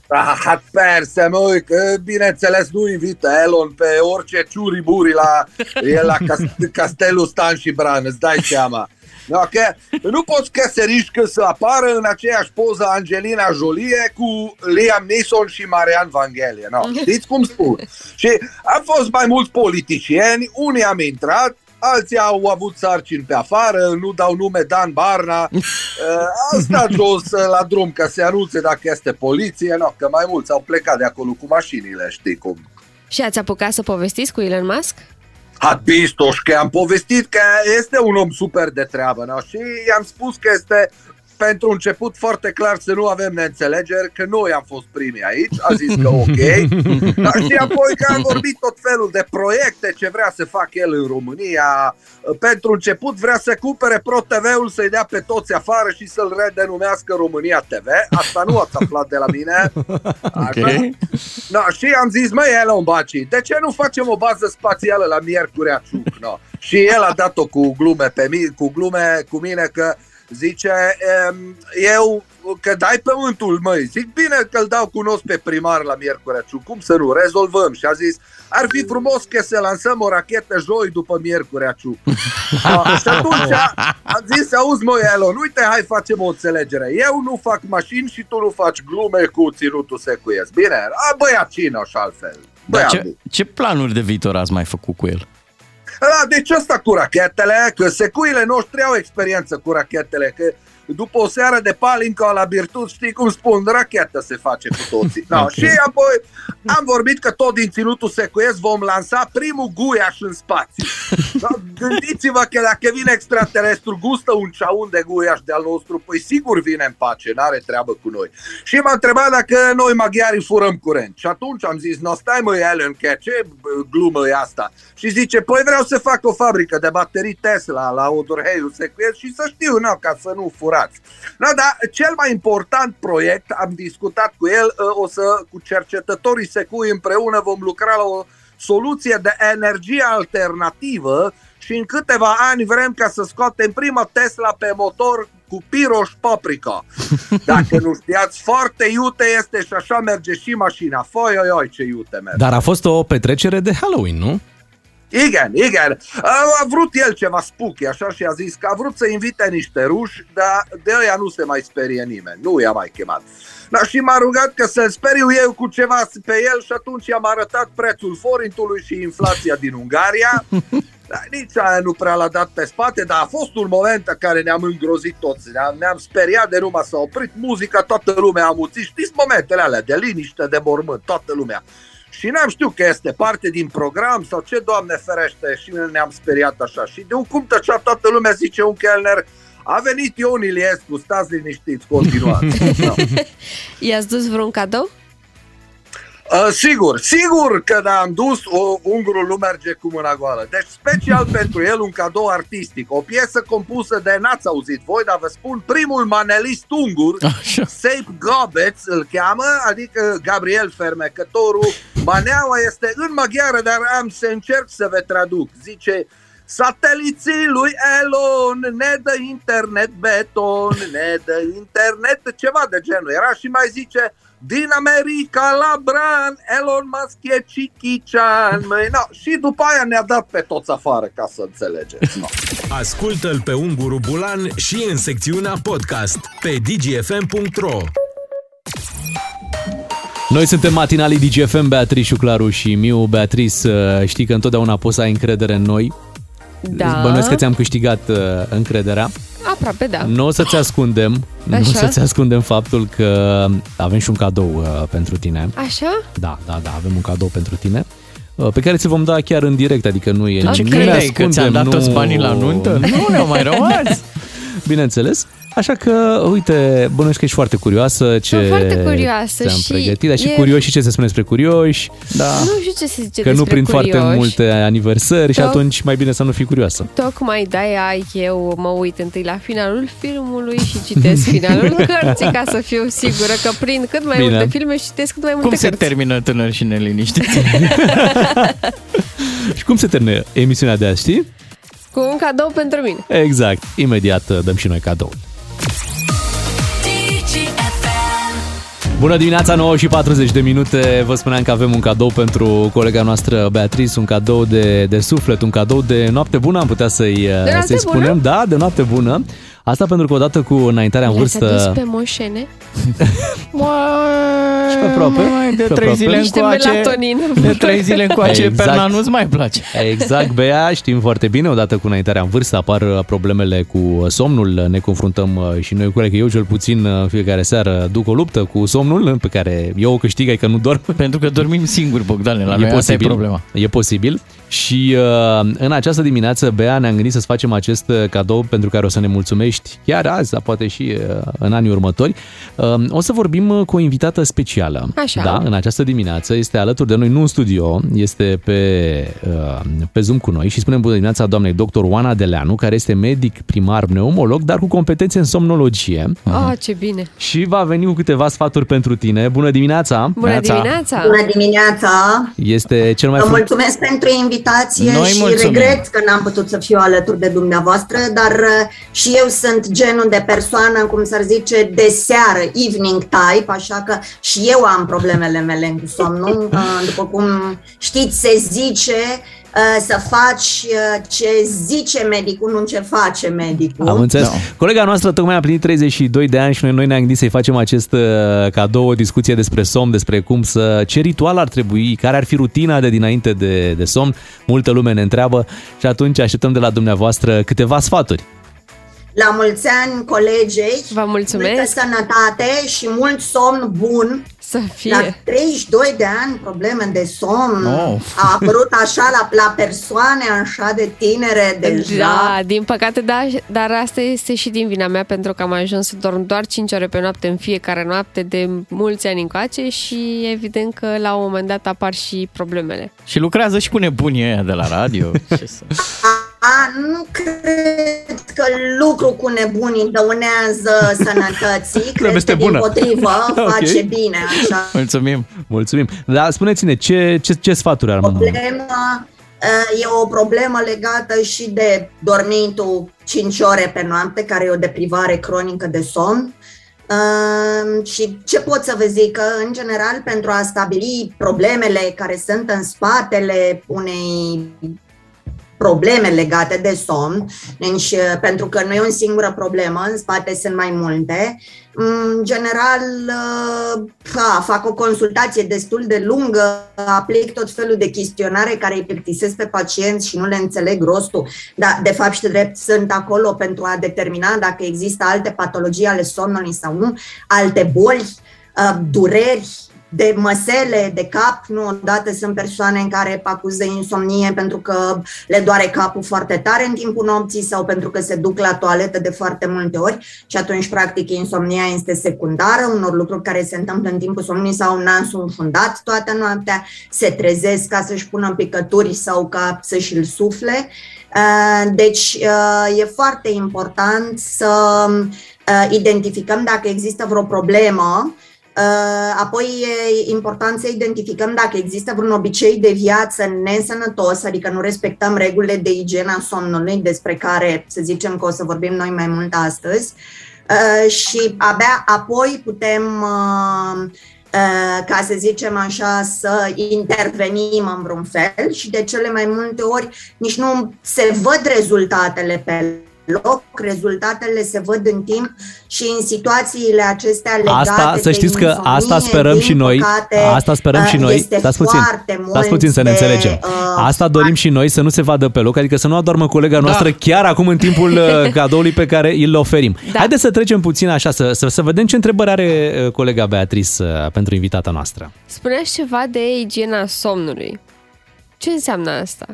ah, perse, măi, că bineînțeles nu invită Elon pe orice ciuriburi la, e la cast- Castelul Stan și Bran, îți dai seama. No, că nu poți căsăriști că să apară în aceeași poză Angelina Jolie cu Liam Neeson și Marian Vanghelie. No, știți cum spun? Și a fost mai mulți politicieni, unii am intrat, alții au avut sarcini pe afară, nu dau nume Dan Barna, uh, au stat jos uh, la drum ca să anunțe dacă este poliție, no, că mai mulți au plecat de acolo cu mașinile, știi cum. Și ați apucat să povestiți cu Elon Musk? A visto că am povestit că este un om super de treabă no? și i-am spus că este pentru început foarte clar să nu avem neînțelegeri, că noi am fost primii aici, a zis că ok, dar și apoi că a vorbit tot felul de proiecte ce vrea să facă el în România. Pentru început vrea să cumpere Pro TV-ul, să-i dea pe toți afară și să-l redenumească România TV. Asta nu ați aflat de la mine. Așa? No, și am zis, măi, Elon Baci, de ce nu facem o bază spațială la Miercurea Ciuc? No. Și el a dat-o cu glume, pe mine, cu glume cu mine că zice, em, eu că dai pământul, măi, zic bine că-l dau cunosc pe primar la Miercurea Ciuc, cum să nu, rezolvăm. Și a zis, ar fi frumos că să lansăm o rachetă joi după Miercurea Ciuc. No, și atunci am zis, auzi măi Elon, uite, hai facem o înțelegere. Eu nu fac mașini și tu nu faci glume cu ținutul secuiesc. Bine? A, băiacină și altfel. Dar Băiat ce, ce planuri de viitor ați mai făcut cu el? Da, deci asta cu rachetele, că secuile noștri au experiență cu rachetele, că după o seară de palincă la Birtut, știi cum spun, rachetă se face cu toții. No, Ok. Și apoi am vorbit că tot din Ținutul Secuiesc vom lansa primul guiaș în spațiu. Da, Gândiți-vă că dacă vine extraterestru, gustă un ceaun de guiaș de-al nostru, păi sigur vine în pace, n-are treabă cu noi. Și m-a întrebat dacă noi maghiarii furăm curent. Și atunci am zis, no stai mă, Ellen, că ce bă, glumă e asta? Și zice, păi vreau să fac o fabrică de baterii Tesla la Odorheiu Secuiesc și să știu, no, ca să nu furați. No, dar cel mai important proiect, am discutat cu el, ă, o să, cu cercetătorii Secui împreună vom lucra la o soluție de energie alternativă și în câteva ani vrem ca să scoatem prima Tesla pe motor cu piroș paprika. Dacă nu știați, foarte iute este și așa merge și mașina. Foi, oi, oi, ce iute merge. Dar a fost o petrecere de Halloween, nu? Igen, igen. A, a vrut el ceva spooky, așa, și a zis că a vrut să invite niște ruși, dar de ăia nu se mai sperie nimeni, nu i-a mai chemat. Da, și m-a rugat că să-l speriu eu cu ceva pe el și atunci i-am arătat prețul forintului și inflația din Ungaria. Da, nici aia nu prea l-a dat pe spate, dar a fost un moment în care ne-am îngrozit toți, ne-am, ne-am speriat de numai s-a oprit muzica, toată lumea a amuțit, știți momentele alea de liniște, de mormânt, toată lumea. Și n-am știut că este parte din program sau ce, Doamne ferește, și ne-am speriat așa. Și de un cum tăcea toată lumea, zice un chelner, a venit Ion Iliescu, stați liniștiți, continuați. Da. I-ați dus vreun cadou? Uh, sigur, sigur că da, am dus o, ungurul nu merge cu mâna goală. Deci special pentru el un cadou artistic. O piesă compusă de, n-ați auzit voi, dar vă spun, primul manelist ungur, Seip Gobeț îl cheamă, adică Gabriel Fermecătorul. Maneaua este în maghiară, dar am să încerc să vă traduc. Zice, Sateliții lui Elon ne dă internet beton, ne dă internet, ceva de genul. Era și mai zice, din America la Bran, Elon Musk e Chichichan. Măi, no. Și după aia ne-a dat pe toți afară, ca să înțelegeți. No. Ascultă-l pe Unguru Bulan și în secțiunea podcast pe dgfm.ro Noi suntem matinalii DGFM, Beatrice, Claru și Miu. Beatrice, uh, știi că întotdeauna poți să ai încredere în noi. Da. Bănuiesc că ți-am câștigat uh, încrederea. Aproape, da. Nu o să-ți ascundem, nu o Așa. să-ți ascundem faptul că avem și un cadou uh, pentru tine. Așa? Da, da, da, avem un cadou pentru tine uh, pe care ți vom da chiar în direct, adică nu e Tu ce nu ne credeai, că ascundem, ți-am dat nu... toți banii la nuntă? Nu ne-au mai rămas. Bineînțeles. Așa că, uite, bănuiesc că ești foarte curioasă ce Sunt foarte curioasă ți-am și pregătit, dar și e- curioși și ce se spune despre curioși. Da. Nu știu ce se zice Că nu despre prind curioși. foarte multe aniversări și Toc- atunci mai bine să nu fii curioasă. Tocmai de-aia eu mă uit întâi la finalul filmului și citesc finalul cărții ca să fiu sigură că prind cât mai Bine. multe filme și citesc cât mai multe Cum se cărți. termină tânăr și neliniștiți? Și cum se termină emisiunea de azi, știi? Cu un cadou pentru mine. Exact. Imediat uh, dăm și noi cadou. Bună dimineața, 9 și 40 de minute. Vă spuneam că avem un cadou pentru colega noastră Beatrice, un cadou de, de suflet, un cadou de noapte bună, am putea să-i, uh, noapte să-i spunem. bună? Da, de noapte bună. Asta pentru că odată cu înaintarea în Le-ați adus vârstă... pe moșene? Și pe aproape. Mai de și pe trei aproape. zile Niște încoace, melatonină. de trei zile încoace, exact. Perna nu-ți mai place. Exact, Bea, știm foarte bine, odată cu înaintarea în vârstă apar uh, problemele cu somnul, ne confruntăm uh, și noi cu ele, că eu cel puțin uh, în fiecare seară duc o luptă cu somnul, pe care eu o câștig, ai că nu dorm. Pentru că dormim singuri, Bogdane, la noi asta e problema. E posibil. Și uh, în această dimineață, Bea, ne-am gândit să-ți facem acest uh, cadou pentru care o să ne mulțumești chiar azi, dar poate și uh, în anii următori. Uh, o să vorbim uh, cu o invitată specială. Așa. Da, în această dimineață este alături de noi, nu în studio, este pe, uh, pe Zoom cu noi și spunem bună dimineața doamnei doctor Oana Deleanu, care este medic primar pneumolog, dar cu competențe în somnologie. Ah, ce bine. Și va veni cu câteva sfaturi pentru tine. Bună dimineața! Bună dimineața! Bună dimineața! Este cel mai Vă fru- mulțumesc pentru invitație Noi și mulțumim. regret că n-am putut să fiu alături de dumneavoastră, dar uh, și eu sunt genul de persoană, cum s-ar zice, de seară, evening type, așa că și eu am problemele mele cu somnul. Uh, După cum știți, se zice uh, să faci uh, ce zice medicul, nu ce face medicul. Am înțeles. Da. Colega noastră tocmai a plinit 32 de ani și noi, noi ne-am gândit să-i facem acest uh, cadou, o discuție despre somn, despre cum să, ce ritual ar trebui, care ar fi rutina de dinainte de, de somn. Multă lume ne întreabă și atunci așteptăm de la dumneavoastră câteva sfaturi. La mulți ani, colegei. Vă mulțumesc. Multă sănătate și mult somn bun. Să fie. La 32 de ani, probleme de somn. Oh. A apărut așa la, la persoane așa de tinere deja. Da, din păcate, da, dar asta este și din vina mea pentru că am ajuns să dorm doar 5 ore pe noapte în fiecare noapte de mulți ani încoace și evident că la un moment dat apar și problemele. Și lucrează și cu nebunii ăia de la radio. Ce să... A, nu cred că lucru cu nebunii dăunează sănătății. Cred este că bună. din potrivă Ok. face bine așa. Mulțumim. Mulțumim. Dar spuneți-ne, ce, ce, ce sfaturi ar Problema uh, e o problemă legată și de dormitul 5 ore pe noapte, care e o deprivare cronică de somn. Uh, și ce pot să vă zic? Că, în general, pentru a stabili problemele care sunt în spatele unei probleme legate de somn, deci, uh, pentru că nu e o singură problemă, în spate sunt mai multe. În general, uh, ha, fac o consultație destul de lungă, aplic tot felul de chestionare care îi plictisesc pe pacienți și nu le înțeleg rostul, dar de fapt și de drept sunt acolo pentru a determina dacă există alte patologii ale somnului sau nu, alte boli, uh, dureri, de măsele, de cap, nu odată sunt persoane în care acuză insomnie pentru că le doare capul foarte tare în timpul nopții sau pentru că se duc la toaletă de foarte multe ori și atunci practic insomnia este secundară, unor lucruri care se întâmplă în timpul somnului sau nasul înfundat toată noaptea, se trezesc ca să-și pună picături sau ca să-și îl sufle. Uh, Deci uh, e foarte important să uh, identificăm dacă există vreo problemă Uh, Apoi e important să identificăm dacă există vreun obicei de viață nesănătos, adică nu respectăm regulile de igienă a somnului, despre care să zicem că o să vorbim noi mai mult astăzi. Uh, Și abia apoi putem, uh, uh, ca să zicem așa, să intervenim în vreun fel și de cele mai multe ori nici nu se văd rezultatele pe loc, rezultatele se văd în timp și în situațiile acestea legate Asta, să de știți că insomnie, asta sperăm din și noi. păcate, Asta sperăm și uh, noi. Este Stați puțin. foarte mult Stați puțin să ne de, înțelegem. uh, Asta dorim și noi să nu se vadă pe loc, adică să nu adormă colega noastră chiar acum în timpul uh, cadoului pe care îl oferim. Da. Haideți să trecem puțin așa, să, să, să vedem ce întrebări are uh, colega Beatrice uh, pentru invitata noastră. Spuneați ceva de igiena somnului. Ce înseamnă asta?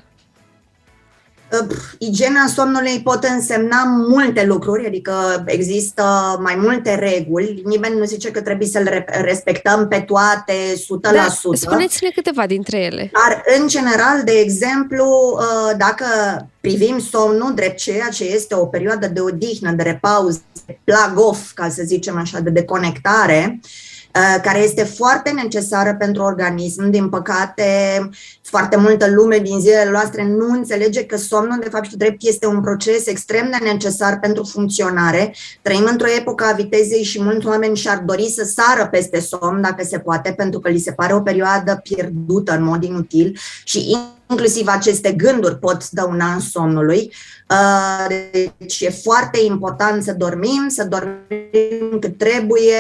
Uh, pf, Igiena somnului pot însemna multe lucruri, adică există mai multe reguli. Nimeni nu zice că trebuie să le re- respectăm pe toate 100%. Da, spuneți-ne câteva dintre ele. Dar, în general, de exemplu, uh, dacă privim somnul drept ceea ce este o perioadă de odihnă, de repaus, de plug off, ca să zicem așa, de deconectare, uh, care este foarte necesară pentru organism. Din păcate, foarte multă lume din zilele noastre nu înțelege că somnul, de fapt și drept, este un proces extrem de necesar pentru funcționare. Trăim într-o epocă a vitezei și mulți oameni și-ar dori să sară peste somn, dacă se poate, pentru că li se pare o perioadă pierdută în mod inutil și inclusiv aceste gânduri pot dăuna în somnului. Uh, Deci e foarte important să dormim, să dormim cât trebuie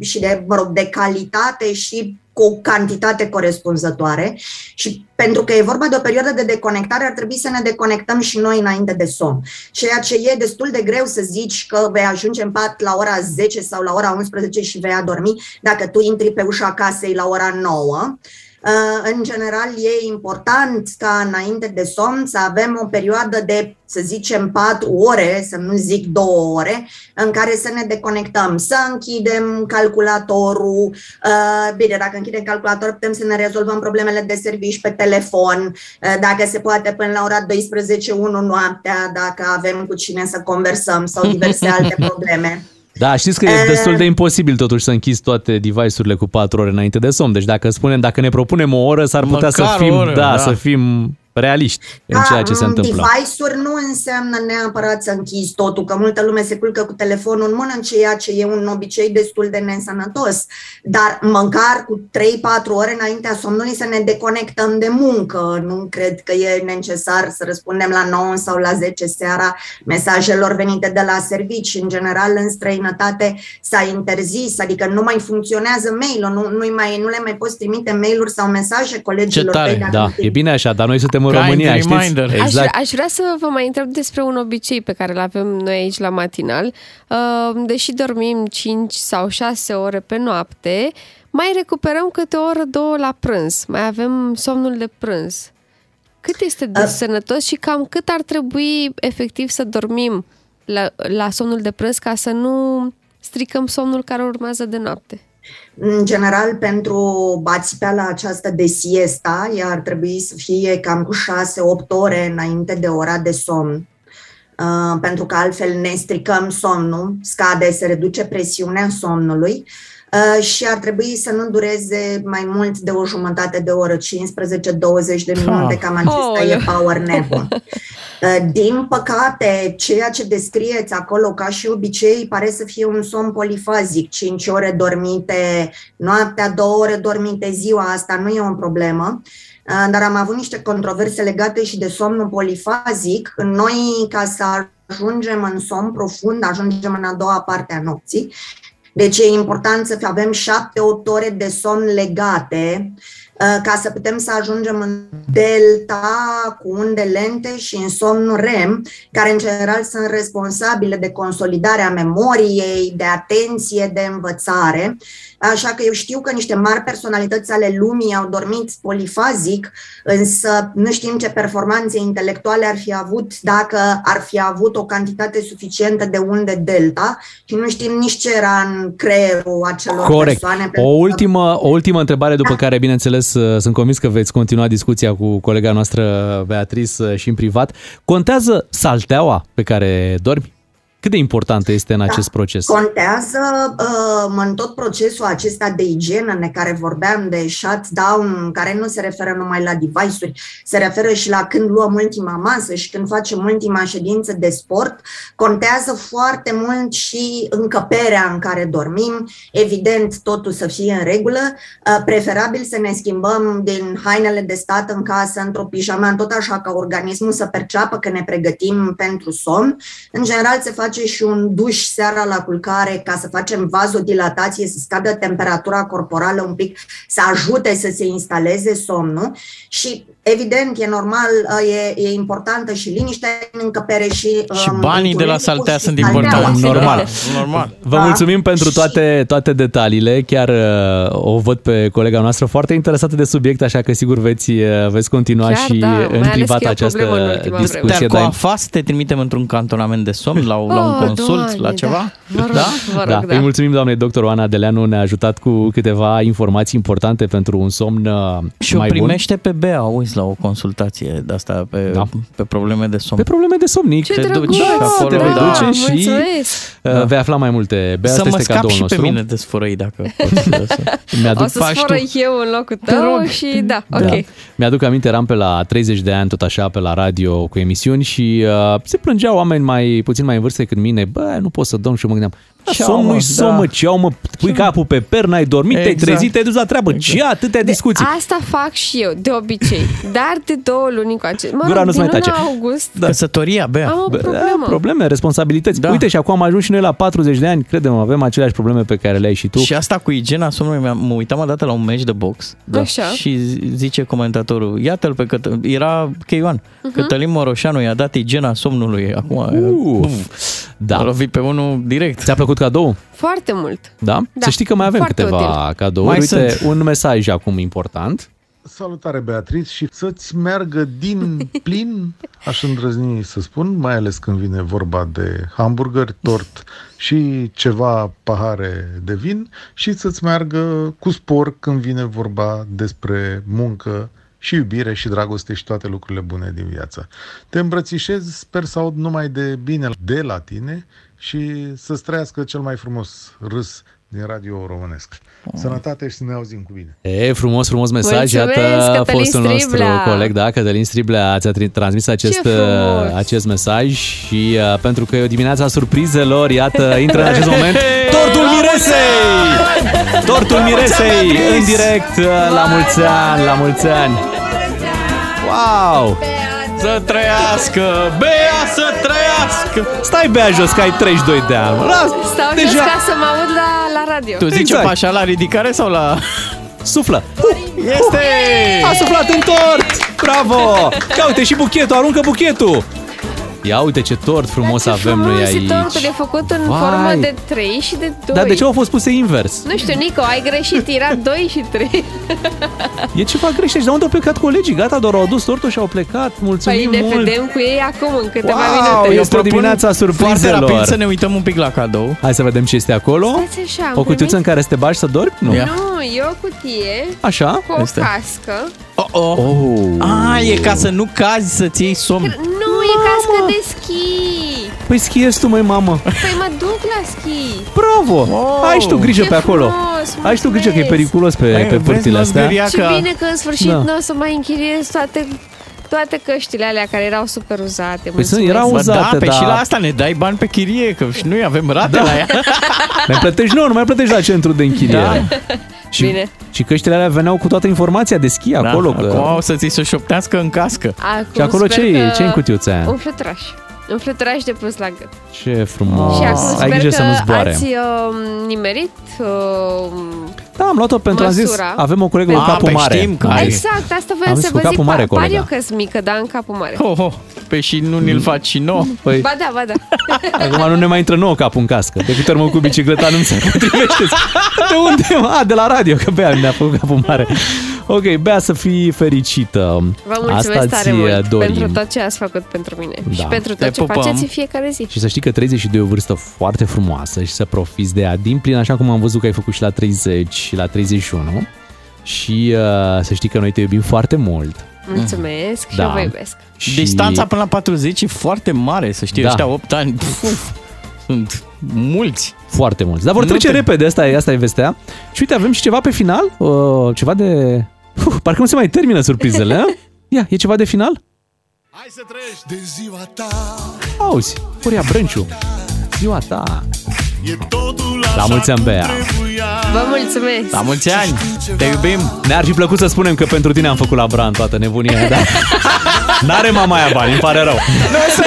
și de, mă rog, de calitate și cu o cantitate corespunzătoare și pentru că e vorba de o perioadă de deconectare, ar trebui să ne deconectăm și noi înainte de somn. Ceea ce e destul de greu să zici că vei ajunge în pat la ora 10 sau la ora 11 și vei adormi dacă tu intri pe ușa casei la ora 9. Uh, În general, e important ca înainte de somn să avem o perioadă de, să zicem, 4 ore, să nu zic 2 ore, în care să ne deconectăm, să închidem calculatorul. Uh, Bine, dacă închidem calculatorul, putem să ne rezolvăm problemele de servici pe telefon, uh, dacă se poate până la ora 12, 1 noaptea, dacă avem cu cine să conversăm sau diverse alte probleme. Da, știți că e destul de imposibil totuși să închizi toate device-urile cu 4 ore înainte de somn. Deci dacă spunem, dacă ne propunem o oră, s-ar putea să Măcar o fim, oră, da, da. să fim realiști în ceea ce se mm, întâmplă. Device-uri nu înseamnă neapărat să închizi totul, că multă lume se culcă cu telefonul în mână, ceea ce e un obicei destul de nesănătos. Dar măcar cu 3-4 ore înaintea somnului să ne deconectăm de muncă. Nu cred că e necesar să răspundem la 9 sau la 10 seara mesajelor venite de la servici. În general, în străinătate s-a interzis, adică nu mai funcționează mail-ul, nu, nu, mai, nu le mai poți trimite mail-uri sau mesaje Ce colegilor tăi tare, dacă da, e bine așa, dar noi suntem suntem în Kind România, știți? reminder. Aș, Exact. aș vrea să vă mai întreb despre un obicei pe care îl avem noi aici la matinal. Uh, Deși dormim 5 sau 6 ore pe noapte, mai recuperăm câte o oră, două la prânz. Mai avem somnul de prânz. Cât este de sănătos și cam cât ar trebui efectiv să dormim la, la somnul de prânz ca să nu stricăm somnul care urmează de noapte? În general, pentru ațipeala aceasta de siesta, ea ar trebui să fie cam cu 6-8 ore înainte de ora de somn. Uh, pentru că altfel ne stricăm somnul, scade, se reduce presiunea somnului uh, și ar trebui să nu dureze mai mult de o jumătate de oră, 15-20 de minute, cam acesta e Aoleu. power nap Din păcate, ceea ce descrieți acolo ca și obicei pare să fie un somn polifazic, 5 ore dormite noaptea, 2 ore dormite ziua, asta nu e o problemă. Uh, Dar am avut niște controverse legate și de somnul polifazic. Noi, ca să ajungem în somn profund, ajungem în a doua parte a nopții. Deci e important să avem 7-8 ore de somn legate uh, ca să putem să ajungem în delta cu unde lente și în somnul REM, care în general sunt responsabile de consolidarea memoriei, de atenție, de învățare. Așa că eu știu că niște mari personalități ale lumii au dormit polifazic, însă nu știm ce performanțe intelectuale ar fi avut dacă ar fi avut o cantitate suficientă de unde delta și nu știm nici ce era în creierul acelor Corect. persoane. O pentru că- ultimă, o ultimă întrebare, după care, bineînțeles, uh, sunt convins că veți continua discuția cu colega noastră, Beatrice, uh, și în privat. Contează salteaua pe care dormi? Cât de importantă este în acest proces? Contează uh, în tot procesul acesta de igienă de care vorbeam, de shutdown, care nu se referă numai la device-uri, se referă și la când luăm ultima masă și când facem ultima ședință de sport. Contează foarte mult și încăperea în care dormim, evident totul să fie în regulă, uh, preferabil să ne schimbăm din hainele de stat în casă într-o pijama, tot așa ca organismul să perceapă că ne pregătim pentru somn. În general se face și un duș seara la culcare ca să facem vazodilatație, să scadă temperatura corporală un pic, să ajute să se instaleze somnul și evident e normal, e, e importantă și liniștea în încăpere și Și um, banii de la întunericul saltea și sunt salteaua. importanți. Normal. Normal. Vă Da. mulțumim pentru toate, toate detaliile. Chiar uh, o văd pe colega noastră foarte interesată de subiect, așa că sigur veți, uh, veți continua Chiar și da, mai în ales privat că e o această problemă în ultima vreme. discuție. Dar cu da. afas te trimitem într-un cantonament de somn, la, la un Oh, consult, Doamne, la ceva? da. Vă rog, vă rog, da. da. Îi mulțumim doamnei doctor Oana Deleanu, ne-a ajutat cu câteva informații importante pentru un somn uh, Și o mai bun. primește pe Bea, auzi, la o consultație de asta pe, Da. pe probleme de somn. Pe probleme de somnic. Ce Te drăguț! duci acolo, te vei da. duce și Mulțumesc! uh, vei afla mai multe. Bea, Să asta mă este scap cadoul și nostru. pe mine de sfărăi dacă poți. să- Mi-aduc, O să faci sforă tu. eu în locul tău și da, ok. Da. Mi-aduc aminte, eram pe la 30 de ani, tot așa, pe la radio cu emisiuni și uh, se plângeau oameni mai puțin mai în vârstă decât mine. Bă, nu pot să dorm și eu mă gândeam, Ce somn au, mă, nu-i somn, da. mă, ce au, mă, pui capul pe per, n-ai dormit, te-ai Exact. trezit, te-ai dus la treabă. Ce atâtea discuții? Asta fac și eu, de obicei. Dar de două luni încoace. Mă Gura rog, nu-ți din mai tace. luna august Da. Căsătoria, Bea. am o Bă, problemă. da, probleme, responsabilități. Da. Uite, și acum am ajuns și noi la 40 de ani, credem, avem aceleași probleme pe care le ai și tu. Și asta cu igiena somnului, mi-am- mă uitam odată la un meci de box Da. Așa. și zi- zice comentatorul, iată-l pe Cătă... era K1, Mhm. Cătălin Moroșanu i-a dat igiena somnului, acum Uh, da. a lovit pe unul direct. Ți-a plăcut cadou? Foarte mult. Da? Da, Să știi că mai avem foarte câteva util. cadouri. Mai Uite, sunt. un mesaj acum important. Salutare, Beatriz, și să-ți meargă din plin, aș îndrăzni să spun, mai ales când vine vorba de hamburger, tort și ceva pahare de vin și să-ți meargă cu spor când vine vorba despre muncă și iubire și dragoste și toate lucrurile bune din viață. Te îmbrățișez, sper să aud numai de bine de la tine și să-ți trăiască cel mai frumos râs din radio românesc. Sănătate și să ne auzim cu bine! E, frumos, frumos mesaj. Mulțumesc, Iată, Cătălin fostul nostru Striblea. coleg, da, Cătălin Striblea, ți-a tri- transmis acest, Ce frumos. uh, acest mesaj și uh, pentru că e o dimineață a surprizelor, iată, intră în acest moment tortul Miresei! Tortul Miresei, în direct, uh, la mulți ani, la mulți ani! Wow! Să trăiască! Bea să trăiască! Stai bea jos, că ai 32 de ani. Las, Stau jos deja ca să mă aud la, la radio. Tu zici Exact. exact. așa la ridicare sau la... suflă. Este! A suflat în tort! Bravo! Ia uite și buchetul, aruncă buchetul! Ia uite ce tort frumos avem noi Frumos, aici. tortul e făcut în Vai. formă de 3 și de 2. Dar de ce au fost puse invers? Nu știu, Nico, ai greșit, era 2 și 3. E ceva greșit. Dar unde au plecat colegii? Gata, doar au adus tortul și au plecat. Mulțumim Păi ne mult! vedem cu ei acum, în câteva Wow, minute. este dimineața surprizelor. Foarte rapid să ne uităm un pic la cadou. Hai să vedem ce este acolo. Stați așa, am O cutiuță în primit- care să te bagi să dormi? Nu. Nu, e o cutie Așa? cu o Este. cască. Oh, oh. Oh. Ah, e ca să nu cazi să-ți iei somn. Nu, e cască de schi. Păi schiezi tu, măi, mamă. Păi mă duc la schi. Bravo! Wow. Ai și tu grijă Ce pe acolo. frumos, Ai și tu grijă că e mulțumesc. periculos pe, Hai, pe vezi, părțile mă, astea. zberia Ce Ca- bine că în sfârșit Da. nu o să mai închiriez toate toate căștile alea care erau super uzate. Păi sunt- Mulțumesc. erau Bă, uzate, da, pe da. și la asta ne dai bani pe chirie, că și noi avem rate Da. la ea. Mai plătești, nu, nu mai plătești la centru de închiriere. Și, Bine. și căștile alea veneau cu toată informația de schi acolo. da, că... Acum o să ți se șoptească în cască. Acum Și acolo sper ce e? că- Ce e în cutiuța aia? Un fluturaș. Un fluturaș de pus la gât. Ce frumos. Și acum Ai sper grijă că să nu zboare. ați uh, nimerit uh, Da, am luat-o pentru, am zis, măsura. avem o colegă cu A, capul păi mare. știm că Am ai. zis, Exact, asta Am voiam zis să cu vă zic. capul mare, Par colega. eu că sunt mică, dar în capul mare. Oh, oh. Pe și nu ni-l faci și nouă. Păi, Ba da, ba da. acum nu ne mai intră nouă capul în cască. De câte ori mă cu bicicleta nu mi se potrivește. De unde? A, de la radio, că Bea mi-a făcut capul mare. Ok, Bea să fii fericită. Vă mulțumesc Asta tare ți mult dorim. pentru tot ce ați făcut pentru mine Da. și pentru Te tot ce pupăm. faceți în fiecare zi. Și să știi că 32 e o vârstă foarte frumoasă și să profiți de ea din plin, așa cum am văzut că ai făcut și la 30 și la 31. Și uh, să știi că noi te iubim foarte mult. Mulțumesc și Da. eu vă iubesc. Și... Distanța până la 40 e foarte mare, să știi, Da. ăștia 8 ani. Puf, sunt mulți. Foarte mulți. Dar vor Nu trece te- repede, asta e, asta e vestea. Și uite, avem și ceva pe final, uh, ceva de... Uf, parcă nu se mai termină surprizele, a? Ia, e ceva de final? Hai să treci de ziua ta Auzi, Horia Brânciu, ziua ta. E totul La așa mulți ani, cum Bea. trebuia Vă mulțumesc! La mulți ani! Te iubim! Ne-ar fi plăcut să spunem că pentru tine am făcut la Bran toată nebunia aia, dar n-are mama aia bani, îmi pare rău. Noi să,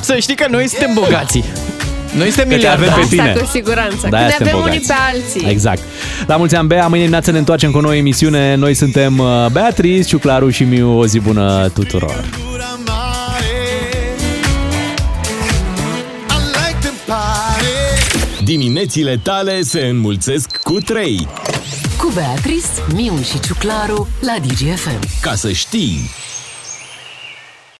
să știi că noi suntem bogații. Noi suntem Că te avem miliardari. pe tine. Asta cu siguranță. Da, Când ne suntem avem bogați. unii pe alții. Exact. La mulți ani, Bea, mâine dimineață ne întoarcem cu o nouă emisiune. Noi suntem uh, Beatrice, Ciuclaru și Miu. O zi bună tuturor! Diminețile tale se înmulțesc cu 3. Cu Beatrice, Miu și Ciuclaru la DGFM. Ca să știi...